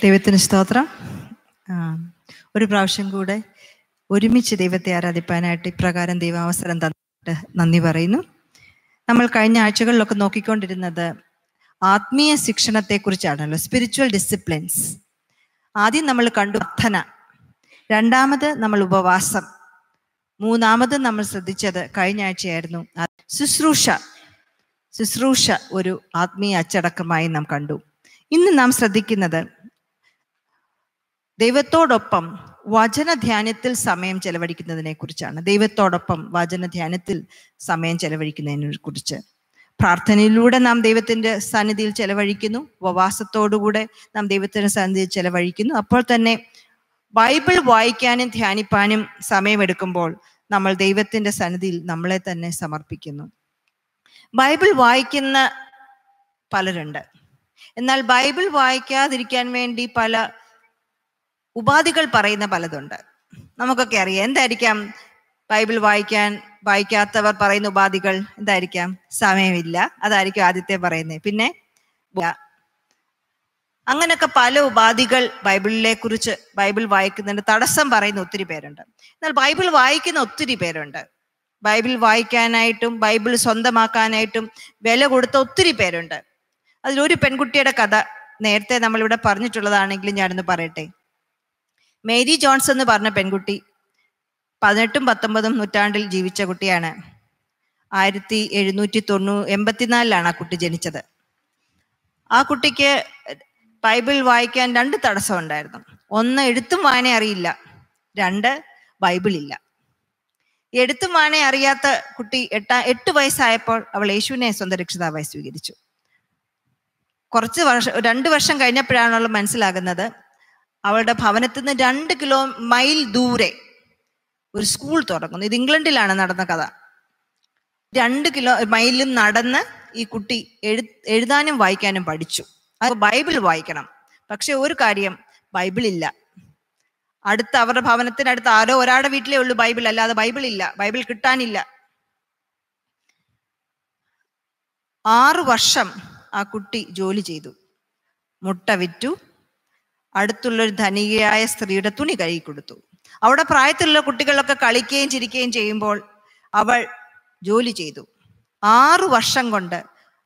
ദൈവത്തിന് സ്തോത്രം. ഒരു പ്രാവശ്യം കൂടെ ഒരുമിച്ച് ദൈവത്തെ ആരാധിപ്പാനായിട്ട് ഇപ്രകാരം ദൈവാവസരം തന്നിട്ട് നന്ദി പറയുന്നു. നമ്മൾ കഴിഞ്ഞ ആഴ്ചകളിലൊക്കെ നോക്കിക്കൊണ്ടിരുന്നത് ആത്മീയ ശിക്ഷണത്തെ കുറിച്ചാണല്ലോ സ്പിരിച്വൽ ഡിസിപ്ലിൻസ് ആദ്യം നമ്മൾ കണ്ടു അർത്ഥന രണ്ടാമത് നമ്മൾ ഉപവാസം മൂന്നാമത് നമ്മൾ ശ്രദ്ധിച്ചത് കഴിഞ്ഞ ആഴ്ചയായിരുന്നു ശുശ്രൂഷ. ശുശ്രൂഷ ഒരു ആത്മീയ അച്ചടക്കമായി നാം കണ്ടു. ഇന്ന് നാം ശ്രദ്ധിക്കുന്നത് ദൈവത്തോടൊപ്പം വചനധ്യാനത്തിൽ സമയം ചെലവഴിക്കുന്നതിനെ കുറിച്ചാണ് ദൈവത്തോടൊപ്പം വചനധ്യാനത്തിൽ സമയം ചെലവഴിക്കുന്നതിനെ കുറിച്ച് പ്രാർത്ഥനയിലൂടെ നാം ദൈവത്തിന്റെ സന്നിധിയിൽ ചെലവഴിക്കുന്നു. ഉപവാസത്തോടുകൂടെ നാം ദൈവത്തിന്റെ സന്നിധിയിൽ ചെലവഴിക്കുന്നു. അപ്പോൾ തന്നെ ബൈബിൾ വായിക്കാനും ധ്യാനിപ്പാനും സമയമെടുക്കുമ്പോൾ നമ്മൾ ദൈവത്തിന്റെ സന്നിധിയിൽ നമ്മളെ തന്നെ സമർപ്പിക്കുന്നു. ബൈബിൾ വായിക്കുന്ന പലരുണ്ട്. എന്നാൽ ബൈബിൾ വായിക്കാതിരിക്കാൻ വേണ്ടി പല ഉപാധികൾ പറയുന്ന പലതുണ്ട്. നമുക്കൊക്കെ അറിയാം. എന്തായിരിക്കാം? ബൈബിൾ വായിക്കാൻ വായിക്കാത്തവർ പറയുന്ന ഉപാധികൾ എന്തായിരിക്കാം? സമയമില്ല. അതായിരിക്കും ആദ്യത്തെ പറയുന്നത്. പിന്നെ അങ്ങനെയൊക്കെ പല ഉപാധികൾ ബൈബിളിലെ കുറിച്ച് ബൈബിൾ വായിക്കുന്നതിന് തടസ്സം പറയുന്ന ഒത്തിരി പേരുണ്ട്. എന്നാൽ ബൈബിൾ വായിക്കുന്ന ഒത്തിരി പേരുണ്ട്. ബൈബിൾ വായിക്കാനായിട്ടും ബൈബിൾ സ്വന്തമാക്കാനായിട്ടും വില കൊടുത്ത ഒത്തിരി പേരുണ്ട്. അതിലൊരു പെൺകുട്ടിയുടെ കഥ നേരത്തെ നമ്മളിവിടെ പറഞ്ഞിട്ടുള്ളതാണെങ്കിലും ഞാനൊന്ന് പറയട്ടെ. മേരി ജോൺസ് എന്ന് പറഞ്ഞ പെൺകുട്ടി പതിനെട്ടും പത്തൊമ്പതും നൂറ്റാണ്ടിൽ ജീവിച്ച കുട്ടിയാണ്. ആയിരത്തി എഴുന്നൂറ്റി തൊണ്ണൂ എൺപത്തിനാലിലാണ് ആ കുട്ടി ജനിച്ചത്. ആ കുട്ടിക്ക് ബൈബിൾ വായിക്കാൻ രണ്ട് തടസ്സം ഉണ്ടായിരുന്നു. ഒന്ന് എഴുത്തും വായന അറിയില്ല. രണ്ട് ബൈബിൾ ഇല്ല. എഴുത്തും വായന അറിയാത്ത കുട്ടി എട്ടാ എട്ട് വയസ്സായപ്പോൾ അവൾ യേശുവിനെ സ്വന്തം രക്ഷിതാവായി സ്വീകരിച്ചു. കുറച്ച് വർഷം രണ്ട് വർഷം കഴിഞ്ഞപ്പോഴാണ് അവൾ മനസ്സിലാകുന്നത് അവളുടെ ഭവനത്തിൽ നിന്ന് രണ്ട് കിലോ മൈൽ ദൂരെ ഒരു സ്കൂൾ തുറക്കുന്നു. ഇത് ഇംഗ്ലണ്ടിലാണ് നടന്ന കഥ. രണ്ട് കിലോ മൈലും നടന്ന് ഈ കുട്ടി എഴു എഴുതാനും വായിക്കാനും പഠിച്ചു. അത് ബൈബിൾ വായിക്കണം. പക്ഷെ ഒരു കാര്യം ബൈബിൾ ഇല്ല. അടുത്ത അവരുടെ ഭവനത്തിനടുത്ത് ആരോ ഒരാളുടെ വീട്ടിലേ ഉള്ളൂ ബൈബിൾ. അല്ലാതെ ബൈബിൾ ഇല്ല. ബൈബിൾ കിട്ടാനില്ല. ആറു വർഷം ആ കുട്ടി ജോലി ചെയ്തു. മുട്ട വിറ്റു. അടുത്തുള്ള ഒരു ധനികയായ സ്ത്രീയുടെ തുണി കൈ കൊടുത്തു. അവിടെ പ്രായത്തിലുള്ള കുട്ടികളൊക്കെ കളിക്കുകയും ചിരിക്കുകയും ചെയ്യുമ്പോൾ അവൾ ജോലി ചെയ്തു. ആറു വർഷം കൊണ്ട്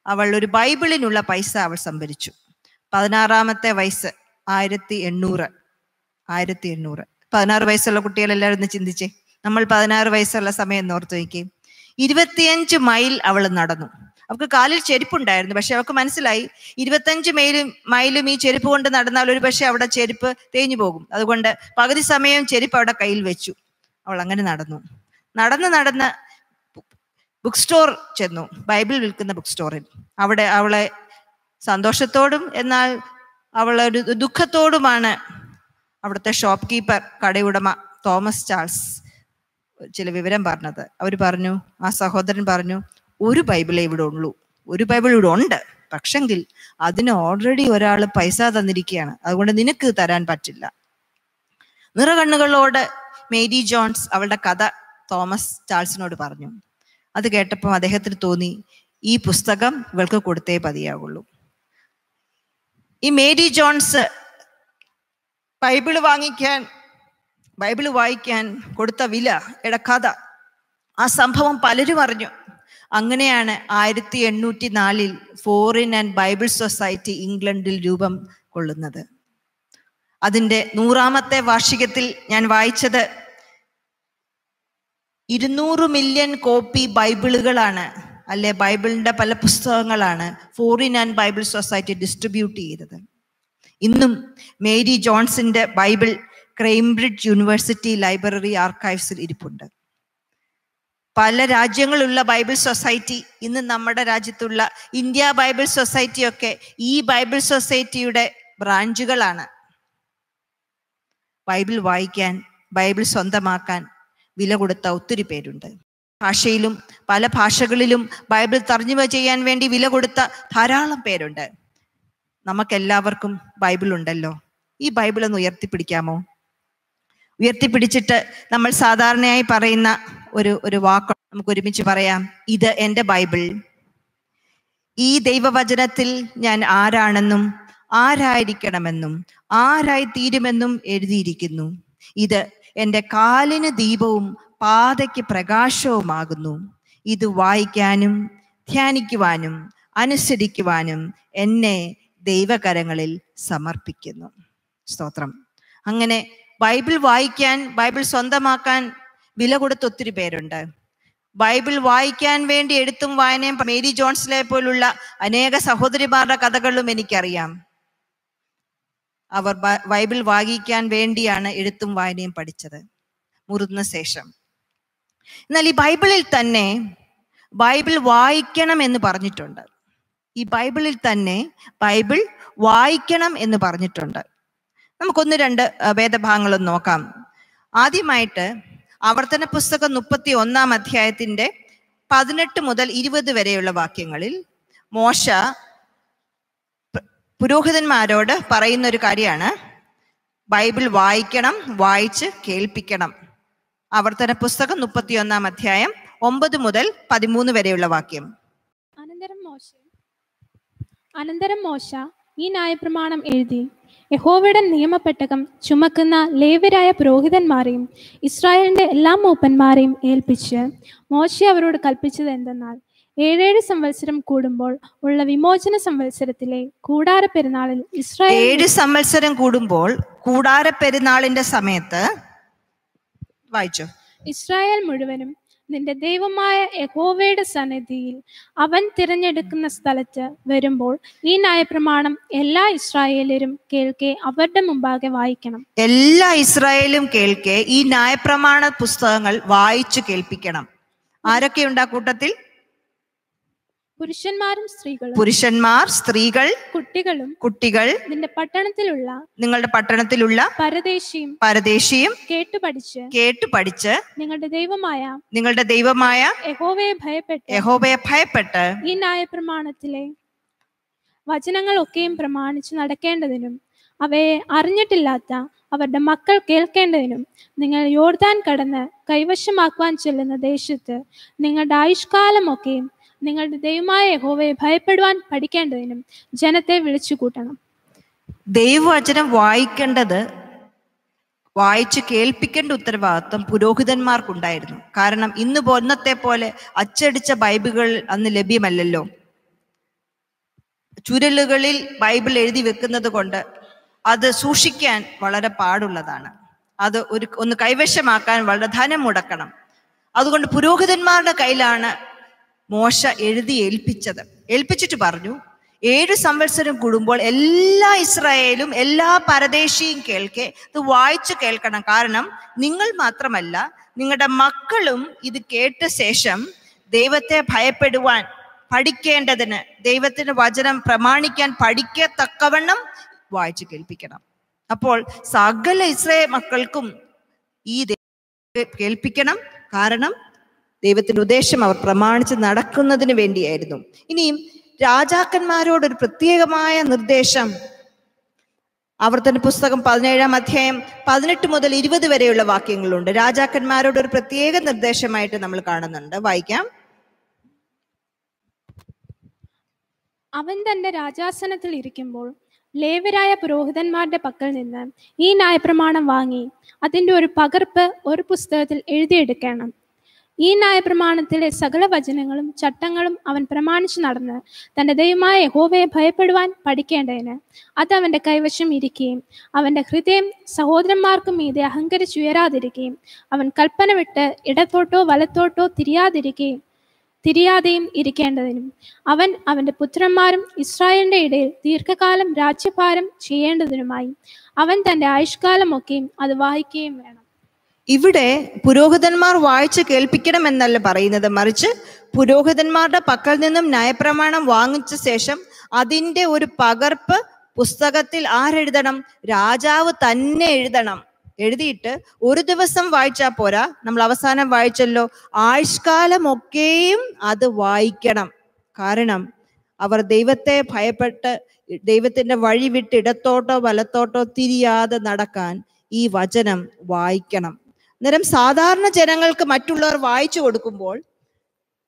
അവൾ ഒരു ബൈബിളിനുള്ള പൈസ അവൾ സംഭരിച്ചു. പതിനാറാമത്തെ വയസ്സ് ആയിരത്തി എണ്ണൂറ്. ആയിരത്തി എണ്ണൂറ്. പതിനാറ് വയസ്സുള്ള കുട്ടികളെല്ലാവരും ഒന്ന് ചിന്തിച്ചേ. നമ്മൾ പതിനാറ് വയസ്സുള്ള സമയം ഓർത്ത് വയ്ക്കുകയും ഇരുപത്തിയഞ്ച് മൈൽ അവൾ നടന്നു. അവൾക്ക് കാലിൽ ചെരുപ്പുണ്ടായിരുന്നു. പക്ഷെ അവൾക്ക് മനസ്സിലായി ഇരുപത്തഞ്ച് മൈലും മൈലും ഈ ചെരുപ്പ് കൊണ്ട് നടന്നാൽ ഒരു പക്ഷെ അവിടെ ചെരുപ്പ് തേഞ്ഞു പോകും. അതുകൊണ്ട് പകുതി സമയം ചെരുപ്പ് അവിടെ കയ്യിൽ വെച്ചു. അവൾ അങ്ങനെ നടന്നു. നടന്ന് നടന്ന് ബുക്ക് സ്റ്റോർ ചെന്നു. ബൈബിൾ വിൽക്കുന്ന ബുക്ക് സ്റ്റോറിൽ. അവിടെ അവളെ സന്തോഷത്തോടും എന്നാൽ അവളൊരു ദുഃഖത്തോടുമാണ് അവിടുത്തെ ഷോപ്പ് കീപ്പർ കടയുടമ തോമസ് ചാൾസ് ചില വിവരം പറഞ്ഞത്. അവർ പറഞ്ഞു ആ സഹോദരൻ പറഞ്ഞു ഒരു ബൈബിളേ ഇവിടെ ഉള്ളൂ. ഒരു ബൈബിൾ ഇവിടെ ഉണ്ട്. പക്ഷെങ്കിൽ അതിന് ഓൾറെഡി ഒരാൾ പൈസ തന്നിരിക്കുകയാണ്. അതുകൊണ്ട് നിനക്ക് തരാൻ പറ്റില്ല. നിറകണ്ണുകളോട് മേരി ജോൺസ് അവളുടെ കഥ തോമസ് ചാൾസിനോട് പറഞ്ഞു. അത് കേട്ടപ്പം അദ്ദേഹത്തിന് തോന്നി ഈ പുസ്തകം ഇവൾക്ക് കൊടുത്തേ പതിയാവുള്ളൂ ഈ മേരി ജോൺസ് ബൈബിൾ വാങ്ങിക്കാൻ ബൈബിൾ വായിക്കാൻ കൊടുത്ത വില എടക്കഥ കഥ ആ സംഭവം പലരും അറിഞ്ഞു. അങ്ങനെയാണ് ആയിരത്തി എണ്ണൂറ്റി നാലിൽ ഫോറിൻ ആൻഡ് ബൈബിൾ സൊസൈറ്റി ഇംഗ്ലണ്ടിൽ രൂപം കൊള്ളുന്നത്. അതിന്റെ നൂറാമത്തെ വാർഷികത്തിൽ ഞാൻ വായിച്ചത് ഇരുന്നൂറ് മില്യൺ കോപ്പി ബൈബിളുകളാണ് അല്ലെ ബൈബിളിന്റെ പല പുസ്തകങ്ങളാണ് foreign and Bible society distribute ചെയ്തത്. ഇന്നും മേരി ജോൺസിന്റെ ബൈബിൾ ക്രൈംബ്രിഡ്ജ് യൂണിവേഴ്സിറ്റി ലൈബ്രറി ആർക്കൈവ്സിൽ ഇരിപ്പുണ്ട്. പല രാജ്യങ്ങളുള്ള ബൈബിൾ സൊസൈറ്റി ഇന്ന് നമ്മുടെ രാജ്യത്തുള്ള ഇന്ത്യ ബൈബിൾ സൊസൈറ്റിയൊക്കെ ഈ ബൈബിൾ സൊസൈറ്റിയുടെ ബ്രാഞ്ചുകളാണ്. ബൈബിൾ വായിക്കാൻ ബൈബിൾ സ്വന്തമാക്കാൻ വില കൊടുത്ത ഒത്തിരി പേരുണ്ട്. ഭാഷയിലും പല ഭാഷകളിലും ബൈബിൾ തർജമ ചെയ്യാൻ വേണ്ടി വില കൊടുത്ത ധാരാളം പേരുണ്ട്. നമുക്കെല്ലാവർക്കും ബൈബിൾ ഉണ്ടല്ലോ. ഈ ബൈബിൾ ഒന്ന് ഉയർത്തിപ്പിടിക്കാമോ? ഉയർത്തിപ്പിടിച്ചിട്ട് നമ്മൾ സാധാരണയായി പറയുന്ന ഒരു ഒരു വാക്ക് നമുക്ക് ഒരുമിച്ച് പറയാം. ഇത് എന്റെ ബൈബിൾ. ഈ ദൈവവചനത്തിൽ ഞാൻ ആരാണെന്നും ആരായിരിക്കണമെന്നും ആരായി തീരുമെന്നും എഴുതിയിരിക്കുന്നു. ഇത് എന്റെ കാലിന് ദീപവും പാതയ്ക്ക് പ്രകാശവുമാകുന്നു. ഇത് വായിക്കാനും ധ്യാനിക്കുവാനും അനുസരിക്കുവാനും എന്നെ ദൈവകരങ്ങളിൽ സമർപ്പിക്കുന്നു. സ്തോത്രം. അങ്ങനെ ബൈബിൾ വായിക്കാൻ ബൈബിൾ സ്വന്തമാക്കാൻ വില കൊടുത്ത ഒത്തിരി പേരുണ്ട്. ബൈബിൾ വായിക്കാൻ വേണ്ടി എഴുത്തും വായനയും മേരി ജോൺസിലെ പോലുള്ള അനേക സഹോദരിമാരുടെ കഥകളും എനിക്കറിയാം. അവർ ബൈബിൾ വായിക്കാൻ വേണ്ടിയാണ് എഴുത്തും വായനയും പഠിച്ചത്. മുറുന്ന ശേഷം. എന്നാൽ ഈ ബൈബിളിൽ തന്നെ ബൈബിൾ വായിക്കണം എന്ന് പറഞ്ഞിട്ടുണ്ട്. ഈ ബൈബിളിൽ തന്നെ ബൈബിൾ വായിക്കണം എന്ന് പറഞ്ഞിട്ടുണ്ട്. നമുക്കൊന്ന് രണ്ട് വേദഭാഗങ്ങളും നോക്കാം. ആദ്യമായിട്ട് ആവർത്തന പുസ്തകം മുപ്പത്തി ഒന്നാം അധ്യായത്തിന്റെ പതിനെട്ട് മുതൽ ഇരുപത് വരെയുള്ള വാക്യങ്ങളിൽ മോശ പുരോഹിതന്മാരോട് പറയുന്ന ഒരു കാര്യമാണ്. ബൈബിൾ വായിക്കണം വായിച്ച് കേൾപ്പിക്കണം. ആവർത്തന പുസ്തകം മുപ്പത്തിയൊന്നാം അധ്യായം ഒമ്പത് മുതൽ പതിമൂന്ന് വരെയുള്ള വാക്യം. അനന്തരം മോശ. അനന്തരം മോശ ഈ ന്യായപ്രമാണം എഴുതി. യഹോവയുടെ നിയമപ്പെട്ടകം ചുമക്കുന്ന ലേവരായ പുരോഹിതന്മാരെയും ഇസ്രായേലിന്റെ എല്ലാ മൂപ്പന്മാരെയും ഏൽപ്പിച്ച് മോശ അവരോട് കൽപ്പിച്ചത് എന്തെന്നാൽ ഏഴേഴ് സംവത്സരം കൂടുമ്പോൾ ഉള്ള വിമോചന സംവത്സരത്തിലെ കൂടാര പെരുന്നാളിൽ ഇസ്രായേൽ ഏഴ് സംവത്സരം കൂടുമ്പോൾ കൂടാര പെരുന്നാളിന്റെ സമയത്ത് വായിച്ചു. ഇസ്രായേൽ മുഴുവനും നിന്റെ ദൈവമായ യഹോവയുടെ സന്നിധിയിൽ അവൻ തിരഞ്ഞെടുക്കുന്ന സ്ഥലത്ത് വരുമ്പോൾ ഈ ന്യായപ്രമാണം എല്ലാ ഇസ്രായേലരും കേൾക്കെ അവരുടെ മുമ്പാകെ വായിക്കണം. എല്ലാ ഇസ്രായേലും കേൾക്കെ ഈ ന്യായപ്രമാണ പുസ്തകങ്ങൾ വായിച്ചു കേൾപ്പിക്കണം. ആരൊക്കെയുണ്ട് ആ കൂട്ടത്തിൽ? പുരുഷന്മാരും സ്ത്രീകളും പുരുഷന്മാർ സ്ത്രീകൾ കുട്ടികളും കുട്ടികൾ നിന്റെ പട്ടണത്തിലുള്ള നിങ്ങളുടെ പട്ടണത്തിലുള്ള പരദേശിയും പരദേശിയും കേട്ടു പഠിച്ച് കേട്ടു പഠിച്ച് നിങ്ങളുടെ ദൈവമായ നിങ്ങളുടെ ദൈവമായ യഹോവയെ ഭയപ്പെട്ട് യഹോവയെ ഭയപ്പെട്ട് ഈ ന്യായ പ്രമാണത്തിലെ വചനങ്ങൾ ഒക്കെയും പ്രമാണിച്ച് നടക്കേണ്ടതിനും അവയെ അറിഞ്ഞിട്ടില്ലാത്ത അവരുടെ മക്കൾ കേൾക്കേണ്ടതിനും നിങ്ങൾ യോർദാൻ കടന്ന് കൈവശമാക്കുവാൻ ചെല്ലുന്ന ദേശത്ത് നിങ്ങളുടെ ആയുഷ്കാലമൊക്കെയും നിങ്ങളുടെ ദൈവമായ യഹോവയെ ഭയപ്പെടുവാൻ പഠിക്കേണ്ടതിനും ജനത്തെ വിളിച്ചു കൂട്ടണം. ദൈവവചനം വായിക്കേണ്ടത് വായിച്ച് കേൾപ്പിക്കേണ്ട ഉത്തരവാദിത്വം പുരോഹിതന്മാർക്കുണ്ടായിരുന്നു. കാരണം ഇന്ന് ഇന്നത്തെ പോലെ അച്ചടിച്ച ബൈബിളുകൾ അന്ന് ലഭ്യമല്ലല്ലോ. ചുരലുകളിൽ ബൈബിൾ എഴുതി വെക്കുന്നത് കൊണ്ട് അത് സൂക്ഷിക്കാൻ വളരെ പാടുള്ളതാണ്. അത് ഒരു ഒന്ന് കൈവശമാക്കാൻ വളരെ ധനം മുടക്കണം. അതുകൊണ്ട് പുരോഹിതന്മാരുടെ കയ്യിലാണ് മോശ എഴുതി ഏൽപ്പിച്ചത്. ഏൽപ്പിച്ചിട്ട് പറഞ്ഞു ഏഴ് സംവത്സരം കൂടുമ്പോൾ എല്ലാ ഇസ്രായേലും എല്ലാ പരദേശിയും കേൾക്കെ ഇത് വായിച്ചു കേൾക്കണം. കാരണം നിങ്ങൾ മാത്രമല്ല നിങ്ങളുടെ മക്കളും ഇത് കേട്ട ശേഷം ദൈവത്തെ ഭയപ്പെടുവാൻ പഠിക്കേണ്ടതിന് ദൈവത്തിന് വചനം പ്രമാണിക്കാൻ പഠിക്കത്തക്കവണ്ണം വായിച്ചു കേൾപ്പിക്കണം. അപ്പോൾ സകല ഇസ്രായേൽ മക്കൾക്കും ഈ കേൾപ്പിക്കണം. കാരണം ദൈവത്തിന്റെ ഉദ്ദേശം അവർ പ്രമാണിച്ച് നടക്കുന്നതിന് വേണ്ടിയായിരുന്നു. ഇനിയും രാജാക്കന്മാരോട് ഒരു പ്രത്യേകമായ നിർദ്ദേശം ആവർത്തന പുസ്തകം പതിനേഴാം അധ്യായം പതിനെട്ട് മുതൽ ഇരുപത് വരെയുള്ള വാക്യങ്ങളുണ്ട്. രാജാക്കന്മാരോട് ഒരു പ്രത്യേക നിർദ്ദേശമായിട്ട് നമ്മൾ കാണുന്നുണ്ട്. വായിക്കാം. അവൻ തന്റെ രാജാസനത്തിൽ ഇരിക്കുമ്പോൾ ലേവരായ പുരോഹിതന്മാരുടെ പക്കൽ നിന്ന് ഈ ന്യായപ്രമാണം വാങ്ങി അതിന്റെ ഒരു പകർപ്പ് ഒരു പുസ്തകത്തിൽ എഴുതിയെടുക്കണം. ഈ ന്യായപ്രമാണത്തിലെ സകല വചനങ്ങളും ചട്ടങ്ങളും അവൻ പ്രമാണിച്ചു നടന്ന് തന്റെ ദൈവമായ യഹോവയെ ഭയപ്പെടുവാൻ പഠിക്കേണ്ടതിന്. അത് അവന്റെ കൈവശം ഇരിക്കുകയും അവന്റെ ഹൃദയം സഹോദരന്മാർക്കും മീതെ അഹങ്കരിച്ചുയരാതിരിക്കുകയും അവൻ കൽപ്പന വിട്ട് ഇടത്തോട്ടോ വലത്തോട്ടോ തിരിയാതിരിക്കുകയും തിരിയാതെയും ഇരിക്കേണ്ടതിനും. അവൻ അവന്റെ പുത്രന്മാരും ഇസ്രായേലിന്റെ ഇടയിൽ ദീർഘകാലം രാജ്യഭാരം ചെയ്യേണ്ടതിനുമായി അവൻ തന്റെ ആയുഷ്കാലമൊക്കെയും അത് വായിക്കുകയും വേണം. ഇവിടെ പുരോഹിതന്മാർ വായിച്ച് കേൾപ്പിക്കണം എന്നല്ല പറയുന്നത്. മറിച്ച് പുരോഹിതന്മാരുടെ പക്കൽ നിന്നും ന്യായപ്രമാണം വാങ്ങിച്ച ശേഷം അതിന്റെ ഒരു പകർപ്പ് പുസ്തകത്തിൽ ആരെഴുതണം? രാജാവ് തന്നെ എഴുതണം. എഴുതിയിട്ട് ഒരു ദിവസം വായിച്ചാൽ പോരാ. നമ്മൾ അവസാനം വായിച്ചല്ലോ. ആയുഷ്കാലമൊക്കെയും അത് വായിക്കണം. കാരണം അവർ ദൈവത്തെ ഭയപ്പെട്ട് ദൈവത്തിന്റെ വഴി വിട്ട് ഇടത്തോട്ടോ വലത്തോട്ടോ തിരിയാതെ നടക്കാൻ ഈ വചനം വായിക്കണം. അന്നേരം സാധാരണ ജനങ്ങൾക്ക് മറ്റുള്ളവർ വായിച്ചു കൊടുക്കുമ്പോൾ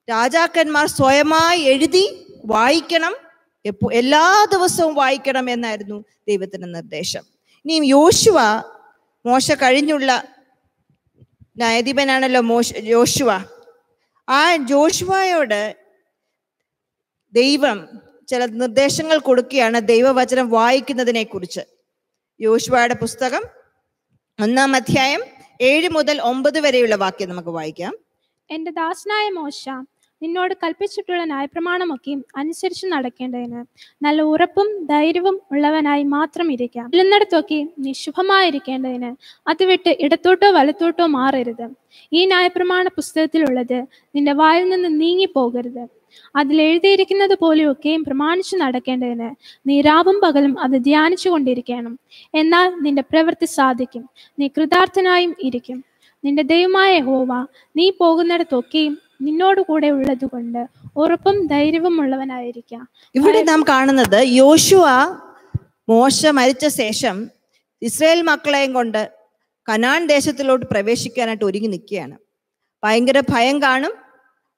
രാജാക്കന്മാർ സ്വയമായി എഴുതി വായിക്കണം എപ്പോ എല്ലാ ദിവസവും വായിക്കണം എന്നായിരുന്നു ദൈവത്തിന്റെ നിർദ്ദേശം. ഇനിയും യോശുവ മോശ കഴിഞ്ഞുള്ള ന്യായാധിപനാണല്ലോ മോശ യോശുവ. ആ ജോഷുവയോട് ദൈവം ചില നിർദ്ദേശങ്ങൾ കൊടുക്കുകയാണ് ദൈവവചനം വായിക്കുന്നതിനെ കുറിച്ച് യോശുവയുടെ പുസ്തകം ഒന്നാം അധ്യായം ഏഴ് മുതൽ ഒമ്പത് വരെയുള്ള വാക്യം നമുക്ക് വായിക്കാം. എന്റെ ദാസനായ മോശ നിന്നോട് കൽപ്പിച്ചിട്ടുള്ള ന്യായപ്രമാണമൊക്കെയും അനുസരിച്ച് നടക്കേണ്ടതിന് നല്ല ഉറപ്പും ധൈര്യവും ഉള്ളവനായി മാത്രം ഇരിക്കാം. ഇല്ലെന്നിടത്തൊക്കെ നിശുഭമായിരിക്കേണ്ടതിന് അത് വിട്ട് ഇടത്തോട്ടോ വലത്തോട്ടോ മാറരുത്. ഈ ന്യായപ്രമാണ പുസ്തകത്തിലുള്ളത് നിന്റെ വായിൽ നിന്ന് നീങ്ങിപ്പോകരുത്. അതിൽ എഴുതിയിരിക്കുന്നത് പോലെയൊക്കെയും പ്രമാണിച്ചു നടക്കേണ്ടതിന് നീ രാവും പകലും അത് ധ്യാനിച്ചു കൊണ്ടിരിക്കണം. എന്നാൽ നിന്റെ പ്രവൃത്തി സാധിക്കും. നീ കൃതാർത്ഥനായും ഇരിക്കും. നിന്റെ ദൈവമായ ഹോവ നീ പോകുന്നിടത്തൊക്കെയും നിന്നോട് കൂടെ ഉള്ളതുകൊണ്ട് ഉറപ്പും ധൈര്യവും ഉള്ളവനായിരിക്കാം. ഇവിടെ നാം കാണുന്നത് യോശുവ മോശ മരിച്ച ശേഷം ഇസ്രായേൽ മക്കളെയും കൊണ്ട് കനാൻ ദേശത്തിലോട്ട് പ്രവേശിക്കാനായിട്ട് ഒരുങ്ങി നിൽക്കുകയാണ്. ഭയങ്കര ഭയം കാണും.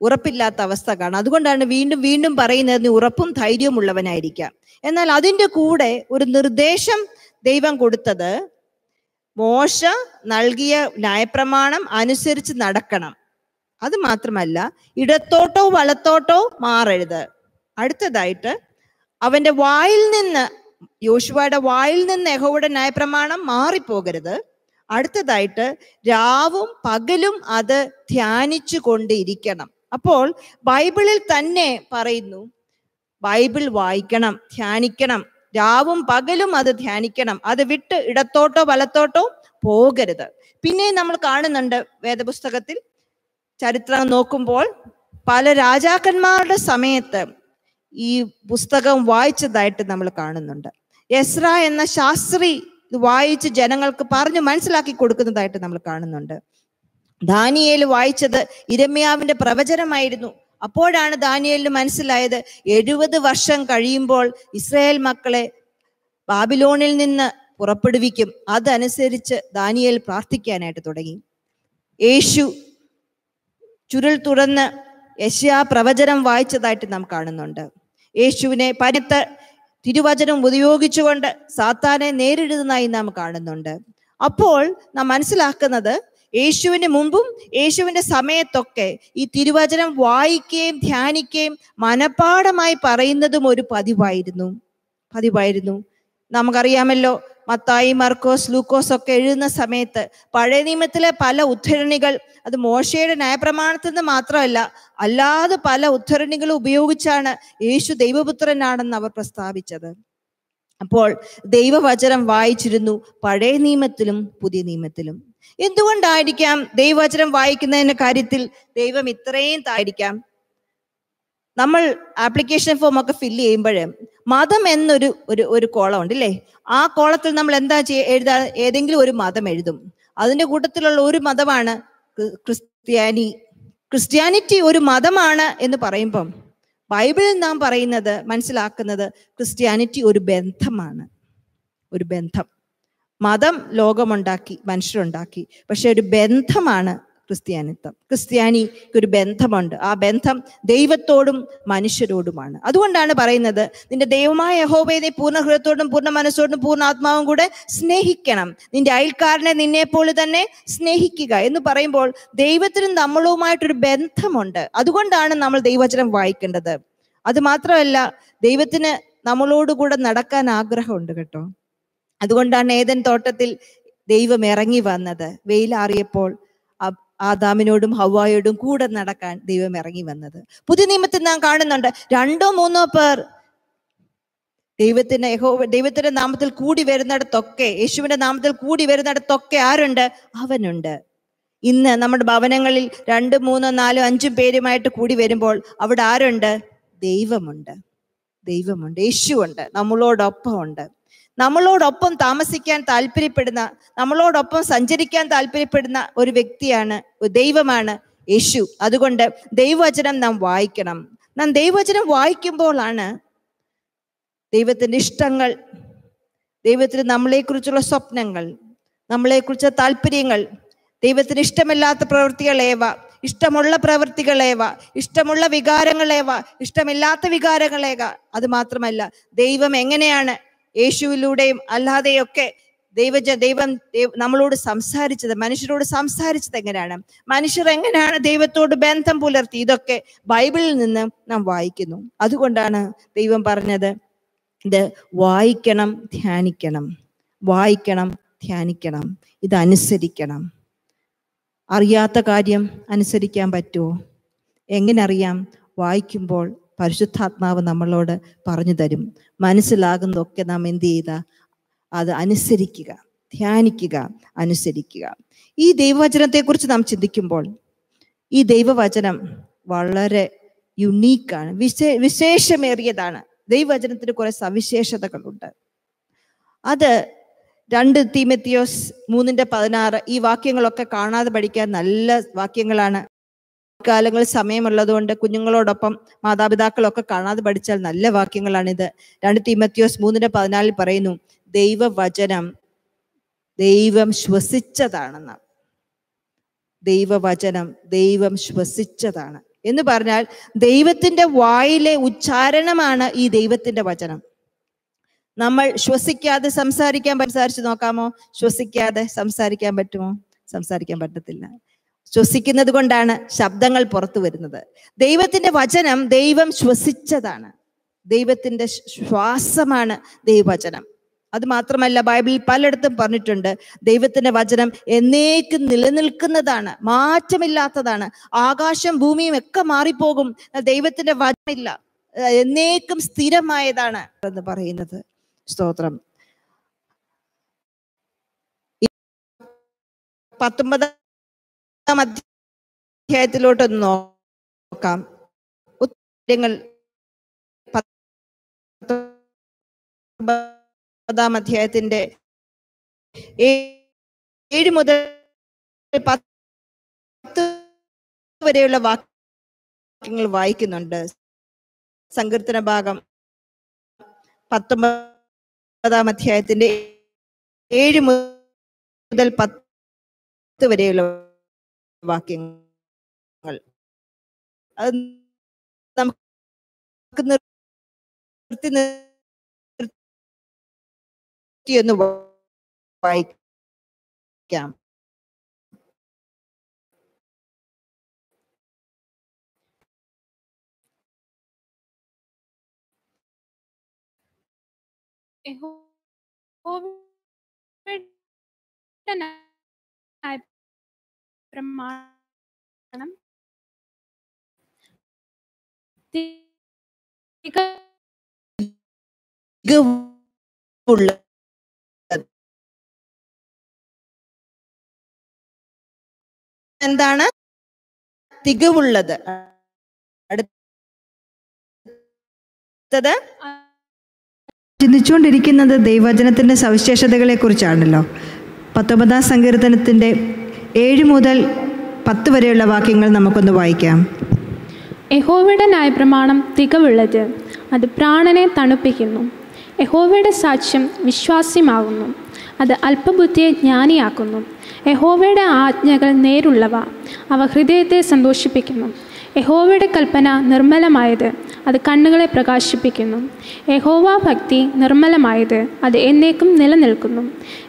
ഉറപ്പില്ലാത്ത അവസ്ഥ കാണും അതുകൊണ്ടാണ് വീണ്ടും വീണ്ടും പറയുന്നത് നീ ഉറപ്പും ധൈര്യവും ഉള്ളവനായിരിക്കാം എന്നാൽ അതിന്റെ കൂടെ ഒരു നിർദ്ദേശം ദൈവം കൊടുത്തത് മോശ നൽകിയ ന്യായപ്രമാണം അനുസരിച്ച് നടക്കണം. അത് മാത്രമല്ല ഇടത്തോട്ടോ വലത്തോട്ടോ മാറരുത്. അടുത്തതായിട്ട് അവന്റെ വായിൽ നിന്ന് യോശുവയുടെ വായിൽ നിന്ന് യഹോയുടെ ന്യായപ്രമാണം മാറിപ്പോകരുത്. അടുത്തതായിട്ട് രാവും പകലും അത് ധ്യാനിച്ചു കൊണ്ടിരിക്കണം. അപ്പോൾ ബൈബിളിൽ തന്നെ പറയുന്നു ബൈബിൾ വായിക്കണം ധ്യാനിക്കണം. രാവും പകലും അത് ധ്യാനിക്കണം. അത് വിട്ട് ഇടത്തോട്ടോ വലത്തോട്ടോ പോകരുത്. പിന്നെ നമ്മൾ കാണുന്നുണ്ട് വേദപുസ്തകത്തിൽ ചരിത്രം നോക്കുമ്പോൾ പല രാജാക്കന്മാരുടെ സമയത്ത് ഈ പുസ്തകം വായിച്ചതായിട്ട് നമ്മൾ കാണുന്നുണ്ട്. എസ്ര എന്ന ശാസ്ത്രി ഇത് വായിച്ച് ജനങ്ങൾക്ക് പറഞ്ഞു മനസ്സിലാക്കി കൊടുക്കുന്നതായിട്ട് നമ്മൾ കാണുന്നുണ്ട്. ദാനിയേൽ വായിച്ചത് ഇരമ്യാവിന്റെ പ്രവചനമായിരുന്നു. അപ്പോഴാണ് ദാനിയേലിന് മനസ്സിലായത് എഴുപത് വർഷം കഴിയുമ്പോൾ ഇസ്രായേൽ മക്കളെ ബാബിലോണിൽ നിന്ന് പുറപ്പെടുവിക്കും. അതനുസരിച്ച് ദാനിയേൽ പ്രാർത്ഥിക്കാനായിട്ട് തുടങ്ങി. യേശു ചുരുൾ തുറന്ന് യശ്യാ പ്രവചനം വായിച്ചതായിട്ട് നാം കാണുന്നുണ്ട്. യേശുവിനെ പരുത്ത തിരുവചനം ഉപയോഗിച്ചുകൊണ്ട് സാത്താനെ നേരിടുന്നതായി നാം കാണുന്നുണ്ട്. അപ്പോൾ നാം മനസ്സിലാക്കുന്നത് യേശുവിന് മുമ്പും യേശുവിന്റെ സമയത്തൊക്കെ ഈ തിരുവചനം വായിക്കുകയും ധ്യാനിക്കുകയും മനഃപ്പാടമായി പറയുന്നതും ഒരു പതിവായിരുന്നു. പതിവായിരുന്നു. നമുക്കറിയാമല്ലോ മത്തായി മർക്കോസ് ലൂക്കോസ് ഒക്കെ എഴുതുന്ന സമയത്ത് പഴയ നിയമത്തിലെ പല ഉദ്ധരണികൾ അത് മോശയുടെ ന്യായപ്രമാണത്തിൽ നിന്ന് മാത്രമല്ല അല്ലാതെ പല ഉദ്ധരണികൾ ഉപയോഗിച്ചാണ് യേശു ദൈവപുത്രനാണെന്ന് അവർ പ്രസ്താവിച്ചത്. അപ്പോൾ ദൈവവചനം വായിച്ചിരുന്നു പഴയ നിയമത്തിലും പുതിയ നിയമത്തിലും. എന്തുകൊണ്ടായിരിക്കാം ദൈവവചനം വായിക്കുന്നതിന്റെ കാര്യത്തിൽ ദൈവം ഇത്രയും തായിരിക്കാം? നമ്മൾ ആപ്ലിക്കേഷൻ ഫോം ഒക്കെ ഫില്ല് ചെയ്യുമ്പോൾ മതം എന്നൊരു ഒരു ഒരു കോളം ഉണ്ട് ഇല്ലേ ആ കോളത്തിൽ നമ്മൾ എന്താ ചെയ്യ എഴുതാ ഏതെങ്കിലും ഒരു മതം എഴുതും. അതിന്റെ കൂട്ടത്തിലുള്ള ഒരു മതമാണ് ക്രിസ്ത്യാനി. ക്രിസ്ത്യാനിറ്റി ഒരു മതമാണ് എന്ന് പറയുമ്പം ബൈബിളിൽ നാം പറയുന്നത് മനസ്സിലാക്കുന്നത് ക്രിസ്ത്യാനിറ്റി ഒരു ബന്ധമാണ്. ഒരു ബന്ധം. മതം ലോകമുണ്ടാക്കി മനുഷ്യരുണ്ടാക്കി. പക്ഷെ ഒരു ബന്ധമാണ് ക്രിസ്ത്യാനിത്വം. ക്രിസ്ത്യാനിക്ക് ഒരു ബന്ധമുണ്ട്. ആ ബന്ധം ദൈവത്തോടും മനുഷ്യരോടുമാണ്. അതുകൊണ്ടാണ് പറയുന്നത് നിന്റെ ദൈവമായ യഹോബയെ പൂർണ ഹൃദയത്തോടും പൂർണ മനസ്സോടും പൂർണ ആത്മാവും കൂടെ സ്നേഹിക്കണം. നിന്റെ അയൽക്കാരനെ നിന്നെപ്പോലെ തന്നെ സ്നേഹിക്കുക. എന്ന് പറയുമ്പോൾ ദൈവത്തിനും നമ്മളുമായിട്ടൊരു ബന്ധമുണ്ട്. അതുകൊണ്ടാണ് നമ്മൾ ദൈവവചനം വായിക്കേണ്ടത്. അത് മാത്രമല്ല ദൈവത്തിന് നമ്മളോടുകൂടെ നടക്കാൻ ആഗ്രഹമുണ്ട് കേട്ടോ. അതുകൊണ്ടാണ് ഏതൻ തോട്ടത്തിൽ ദൈവം ഇറങ്ങി വന്നത്. വെയിലാറിയപ്പോൾ ആദാമിനോടും ഹവായോടും കൂടെ നടക്കാൻ ദൈവം ഇറങ്ങി വന്നത്. പുതിയ നിയമത്തിൽ നാം കാണുന്നുണ്ട് രണ്ടോ മൂന്നോ പേർ ദൈവത്തിന് യഹോ ദൈവത്തിന്റെ നാമത്തിൽ കൂടി വരുന്നിടത്തൊക്കെ യേശുവിന്റെ നാമത്തിൽ കൂടി വരുന്നിടത്തൊക്കെ ആരുണ്ട്? അവനുണ്ട്. ഇന്ന് നമ്മുടെ ഭവനങ്ങളിൽ രണ്ട് മൂന്നോ നാലോ അഞ്ചും പേരുമായിട്ട് കൂടി വരുമ്പോൾ അവിടെ ആരുണ്ട്? ദൈവമുണ്ട്. ദൈവമുണ്ട്. യേശുവുണ്ട്. നമ്മളോടൊപ്പം ഉണ്ട് നമ്മളോടൊപ്പം താമസിക്കാൻ താല്പര്യപ്പെടുന്ന നമ്മളോടൊപ്പം സഞ്ചരിക്കാൻ താല്പര്യപ്പെടുന്ന ഒരു വ്യക്തിയാണ് ദൈവമാണ് യേശു. അതുകൊണ്ട് ദൈവവചനം നാം വായിക്കണം. നാം ദൈവവചനം വായിക്കുമ്പോഴാണ് ദൈവത്തിന്റെ ഇഷ്ടങ്ങൾ ദൈവത്തിന് നമ്മളെക്കുറിച്ചുള്ള സ്വപ്നങ്ങൾ നമ്മളെക്കുറിച്ചുള്ള താല്പര്യങ്ങൾ ദൈവത്തിന് ഇഷ്ടമില്ലാത്ത പ്രവൃത്തികളേവ ഇഷ്ടമുള്ള പ്രവൃത്തികളേവ ഇഷ്ടമുള്ള വികാരങ്ങളേവ ഇഷ്ടമില്ലാത്ത വികാരങ്ങളേക അത് മാത്രമല്ല ദൈവം എങ്ങനെയാണ് യേശുവിലൂടെയും അല്ലാതെയൊക്കെ ദൈവജ ദൈവം നമ്മളോട് സംസാരിച്ചത് മനുഷ്യരോട് സംസാരിച്ചത് എങ്ങനെയാണ്? മനുഷ്യർ എങ്ങനെയാണ് ദൈവത്തോട് ബന്ധം പുലർത്തി? ഇതൊക്കെ ബൈബിളിൽ നിന്ന് നാം വായിക്കുന്നു. അതുകൊണ്ടാണ് ദൈവം പറഞ്ഞത് ഇത് വായിക്കണം ധ്യാനിക്കണം. വായിക്കണം ധ്യാനിക്കണം. ഇത് അനുസരിക്കണം. അറിയാത്ത കാര്യം അനുസരിക്കാൻ പറ്റുമോ? എങ്ങനെ അറിയാം വായിക്കുമ്പോൾ പരിശുദ്ധാത്മാവ് നമ്മളോട് പറഞ്ഞു തരും. മനസ്സിലാകുന്നതൊക്കെ നാം എന്ത് ചെയ്ത? അത് അനുസരിക്കുക ധ്യാനിക്കുക അനുസരിക്കുക. ഈ ദൈവവചനത്തെക്കുറിച്ച് നാം ചിന്തിക്കുമ്പോൾ ഈ ദൈവവചനം വളരെ യുണീക്കാണ് വിശേ വിശേഷമേറിയതാണ്. ദൈവവചനത്തിന് കുറെ സവിശേഷതകളുണ്ട്. അത് രണ്ട് തീമത്തിയോസ് മൂന്നിന്റെ പതിനാറ് ഈ വാക്യങ്ങളൊക്കെ കാണാതെ പഠിക്കാൻ നല്ല വാക്യങ്ങളാണ്. കാലങ്ങളിൽ സമയമുള്ളതുകൊണ്ട് കുഞ്ഞുങ്ങളോടൊപ്പം മാതാപിതാക്കളൊക്കെ കാണാതെ പഠിച്ചാൽ നല്ല വാക്യങ്ങളാണിത്. രണ്ട് തീമത്തിയോസ് മൂന്നിന്റെ പതിനാലിൽ പറയുന്നു ദൈവവചനം ദൈവം ശ്വസിച്ചതാണെന്ന്. ദൈവവചനം ദൈവം ശ്വസിച്ചതാണ്. എന്ന് പറഞ്ഞാൽ ദൈവത്തിന്റെ വായിലെ ഉച്ചാരണമാണ് ഈ ദൈവത്തിന്റെ വചനം. നമ്മൾ ശ്വസിക്കാതെ സംസാരിക്കാൻ സംസാരിച്ചു നോക്കാമോ? ശ്വസിക്കാതെ സംസാരിക്കാൻ പറ്റുമോ? സംസാരിക്കാൻ പറ്റത്തില്ല. ശ്വസിക്കുന്നത് കൊണ്ടാണ് ശബ്ദങ്ങൾ പുറത്തു വരുന്നത്. ദൈവത്തിന്റെ വചനം ദൈവം ശ്വസിച്ചതാണ്. ദൈവത്തിന്റെ ശ്വ- ശ്വാസമാണ് ദൈവവചനം. അത് മാത്രമല്ല ബൈബിളിൽ പലയിടത്തും പറഞ്ഞിട്ടുണ്ട് ദൈവത്തിന്റെ വചനം എന്നേക്കും നിലനിൽക്കുന്നതാണ് മാറ്റമില്ലാത്തതാണ്. ആകാശം ഭൂമിയും ഒക്കെ മാറിപ്പോകും ദൈവത്തിന്റെ വചനമില്ല. എന്നേക്കും സ്ഥിരമായതാണ് എന്ന് പറയുന്നത്. സ്തോത്രം. പത്തൊമ്പതാം അധ്യായത്തിലോട്ടൊന്ന് നോക്കാം. ഉത്തരങ്ങൾ പത്താം അധ്യായത്തിന്റെ ഏഴ് മുതൽ പത്ത് വരെയുള്ള വാക്യങ്ങൾ വായിക്കുന്നുണ്ട്. സങ്കീർത്തന ഭാഗം പത്തൊമ്പതാം അധ്യായത്തിന്റെ ഏഴ് മുതൽ പത്ത് വരെയുള്ള വാക്യങ്ങൾ അത് നമുക്ക് നിർത്തി നിർത്തി ഒന്ന് വായിക്കാം യഹോവയുടെ പ്രമാണം മികവുള്ള എന്താണ്? തികവുള്ളത് അടുത്തത്? ചിന്തിച്ചുകൊണ്ടിരിക്കുന്നത് ദൈവവചനത്തിന്റെ സവിശേഷതകളെ കുറിച്ചാണല്ലോ പത്തൊമ്പതാം സങ്കീർത്തനത്തിന്റെ ഏഴ് മുതൽ പത്ത് വരെയുള്ള വാക്യങ്ങൾ നമുക്കൊന്ന് വായിക്കാം. യഹോവയുടെ ന്യായപ്രമാണം തികവുള്ളത് അത് പ്രാണനെ തണുപ്പിക്കുന്നു. യഹോവയുടെ സാക്ഷ്യം വിശ്വാസ്യമാകുന്നു. അത് അല്പബുദ്ധിയെ ജ്ഞാനിയാക്കുന്നു. യഹോവയുടെ ആജ്ഞകൾ നേരുള്ളവ അവ ഹൃദയത്തെ സന്തോഷിപ്പിക്കുന്നു. യഹോവയുടെ കൽപ്പന നിർമ്മലമായത് അത് കണ്ണുകളെ പ്രകാശിപ്പിക്കുന്നു. യഹോവ ഭക്തി നിർമ്മലമായത് അത് എന്നേക്കും നിലനിൽക്കുന്നു.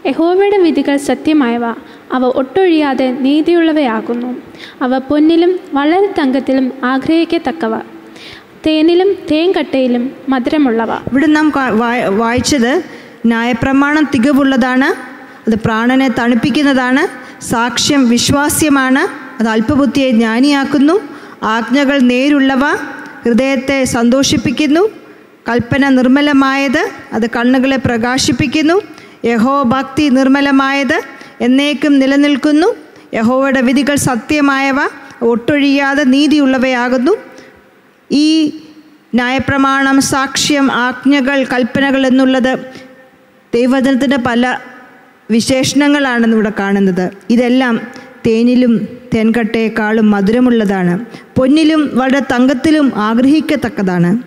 യഹോവയുടെ വിധികൾ സത്യമായവ അവ ഒട്ടൊഴിയാതെ നീതിയുള്ളവയാകുന്നു. അവ പൊന്നിലും വളരെ തങ്കത്തിലും ആഗ്രഹിക്കത്തക്കവ. തേനിലും തേൻകട്ടയിലും മധുരമുള്ളവ. ഇവിടെ നാം വായിച്ചത് ന്യായപ്രമാണം തികവുള്ളതാണ് അത് പ്രാണനെ തണുപ്പിക്കുന്നതാണ് സാക്ഷ്യം വിശ്വാസ്യമാണ് അത് അല്പബുദ്ധിയെ ജ്ഞാനിയാക്കുന്നു ആജ്ഞകൾ നേരുള്ളവ ഹൃദയത്തെ സന്തോഷിപ്പിക്കുന്നു. കൽപ്പന നിർമ്മലമായത് അത് കണ്ണുകളെ പ്രകാശിപ്പിക്കുന്നു. യഹോ ഭക്തി നിർമ്മലമായത് എന്നേക്കും നിലനിൽക്കുന്നു. യഹോവയുടെ വിധികൾ സത്യമായവ ഒട്ടൊഴിയാതെ നീതിയുള്ളവയാകുന്നു. ഈ ന്യായപ്രമാണം സാക്ഷ്യം ആജ്ഞകൾ കൽപ്പനകൾ എന്നുള്ളത് ദൈവവചനത്തിന്റെ പല വിശേഷണങ്ങളാണെന്ന് ഇവിടെ കാണുന്നത്. ഇതെല്ലാം തേനിലും തേൻകട്ടയേക്കാളും മധുരമുള്ളതാണ്. പൊന്നിലും വളരെ തങ്കത്തിലും ആഗ്രഹിക്കത്തക്കതാണ്.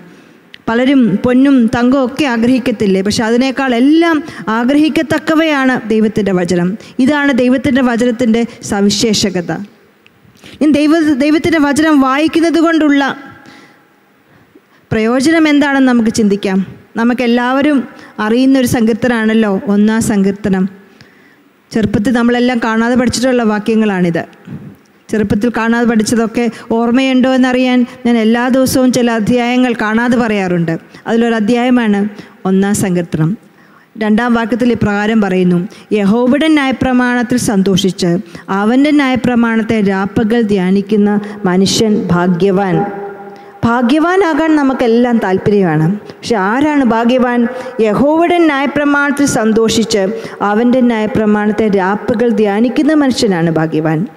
പലരും പൊന്നും തങ്കവും ഒക്കെ ആഗ്രഹിക്കത്തില്ലേ? പക്ഷെ അതിനേക്കാൾ എല്ലാം ആഗ്രഹിക്കത്തക്കവയാണ് ദൈവത്തിന്റെ വചനം. ഇതാണ് ദൈവത്തിന്റെ വചനത്തിന്റെ സവിശേഷകത. ഇനി ദൈവ ദൈവത്തിന്റെ വചനം വായിക്കുന്നത് കൊണ്ടുള്ള പ്രയോജനം എന്താണെന്ന് നമുക്ക് ചിന്തിക്കാം. നമുക്കെല്ലാവരും അറിയുന്ന ഒരു സങ്കീർത്തനാണല്ലോ ഒന്നാം സങ്കീർത്തനം. ചെറുപ്പത്തിൽ നമ്മളെല്ലാം കാണാതെ പഠിച്ചിട്ടുള്ള വാക്യങ്ങളാണിത്. ചെറുപ്പത്തിൽ കാണാതെ പഠിച്ചതൊക്കെ ഓർമ്മയുണ്ടോ എന്നറിയാൻ ഞാൻ എല്ലാ ദിവസവും ചില അധ്യായങ്ങൾ കാണാതെ പറയാറുണ്ട്. അതിലൊരു അധ്യായമാണ് ഒന്നാം സങ്കീർത്തനം. രണ്ടാം വാക്യത്തിൽ ഇപ്രകാരം പറയുന്നു യഹോബയുടെ ന്യായപ്രമാണത്തിൽ സന്തോഷിച്ച് അവന്റെ ന്യായപ്രമാണത്തെ രാപ്പകൽ ധ്യാനിക്കുന്ന മനുഷ്യൻ ഭാഗ്യവാൻ. ഭാഗ്യവാനാകാൻ നമുക്കെല്ലാം താല്പര്യമാണ്. പക്ഷെ ആരാണ് ഭാഗ്യവാൻ? യഹോവയുടെ ന്യായപ്രമാണത്തിൽ സന്തോഷിച്ച് അവന്റെ ന്യായപ്രമാണത്തെ രാപ്പുകൾ ധ്യാനിക്കുന്ന മനുഷ്യനാണ് ഭാഗ്യവാൻ.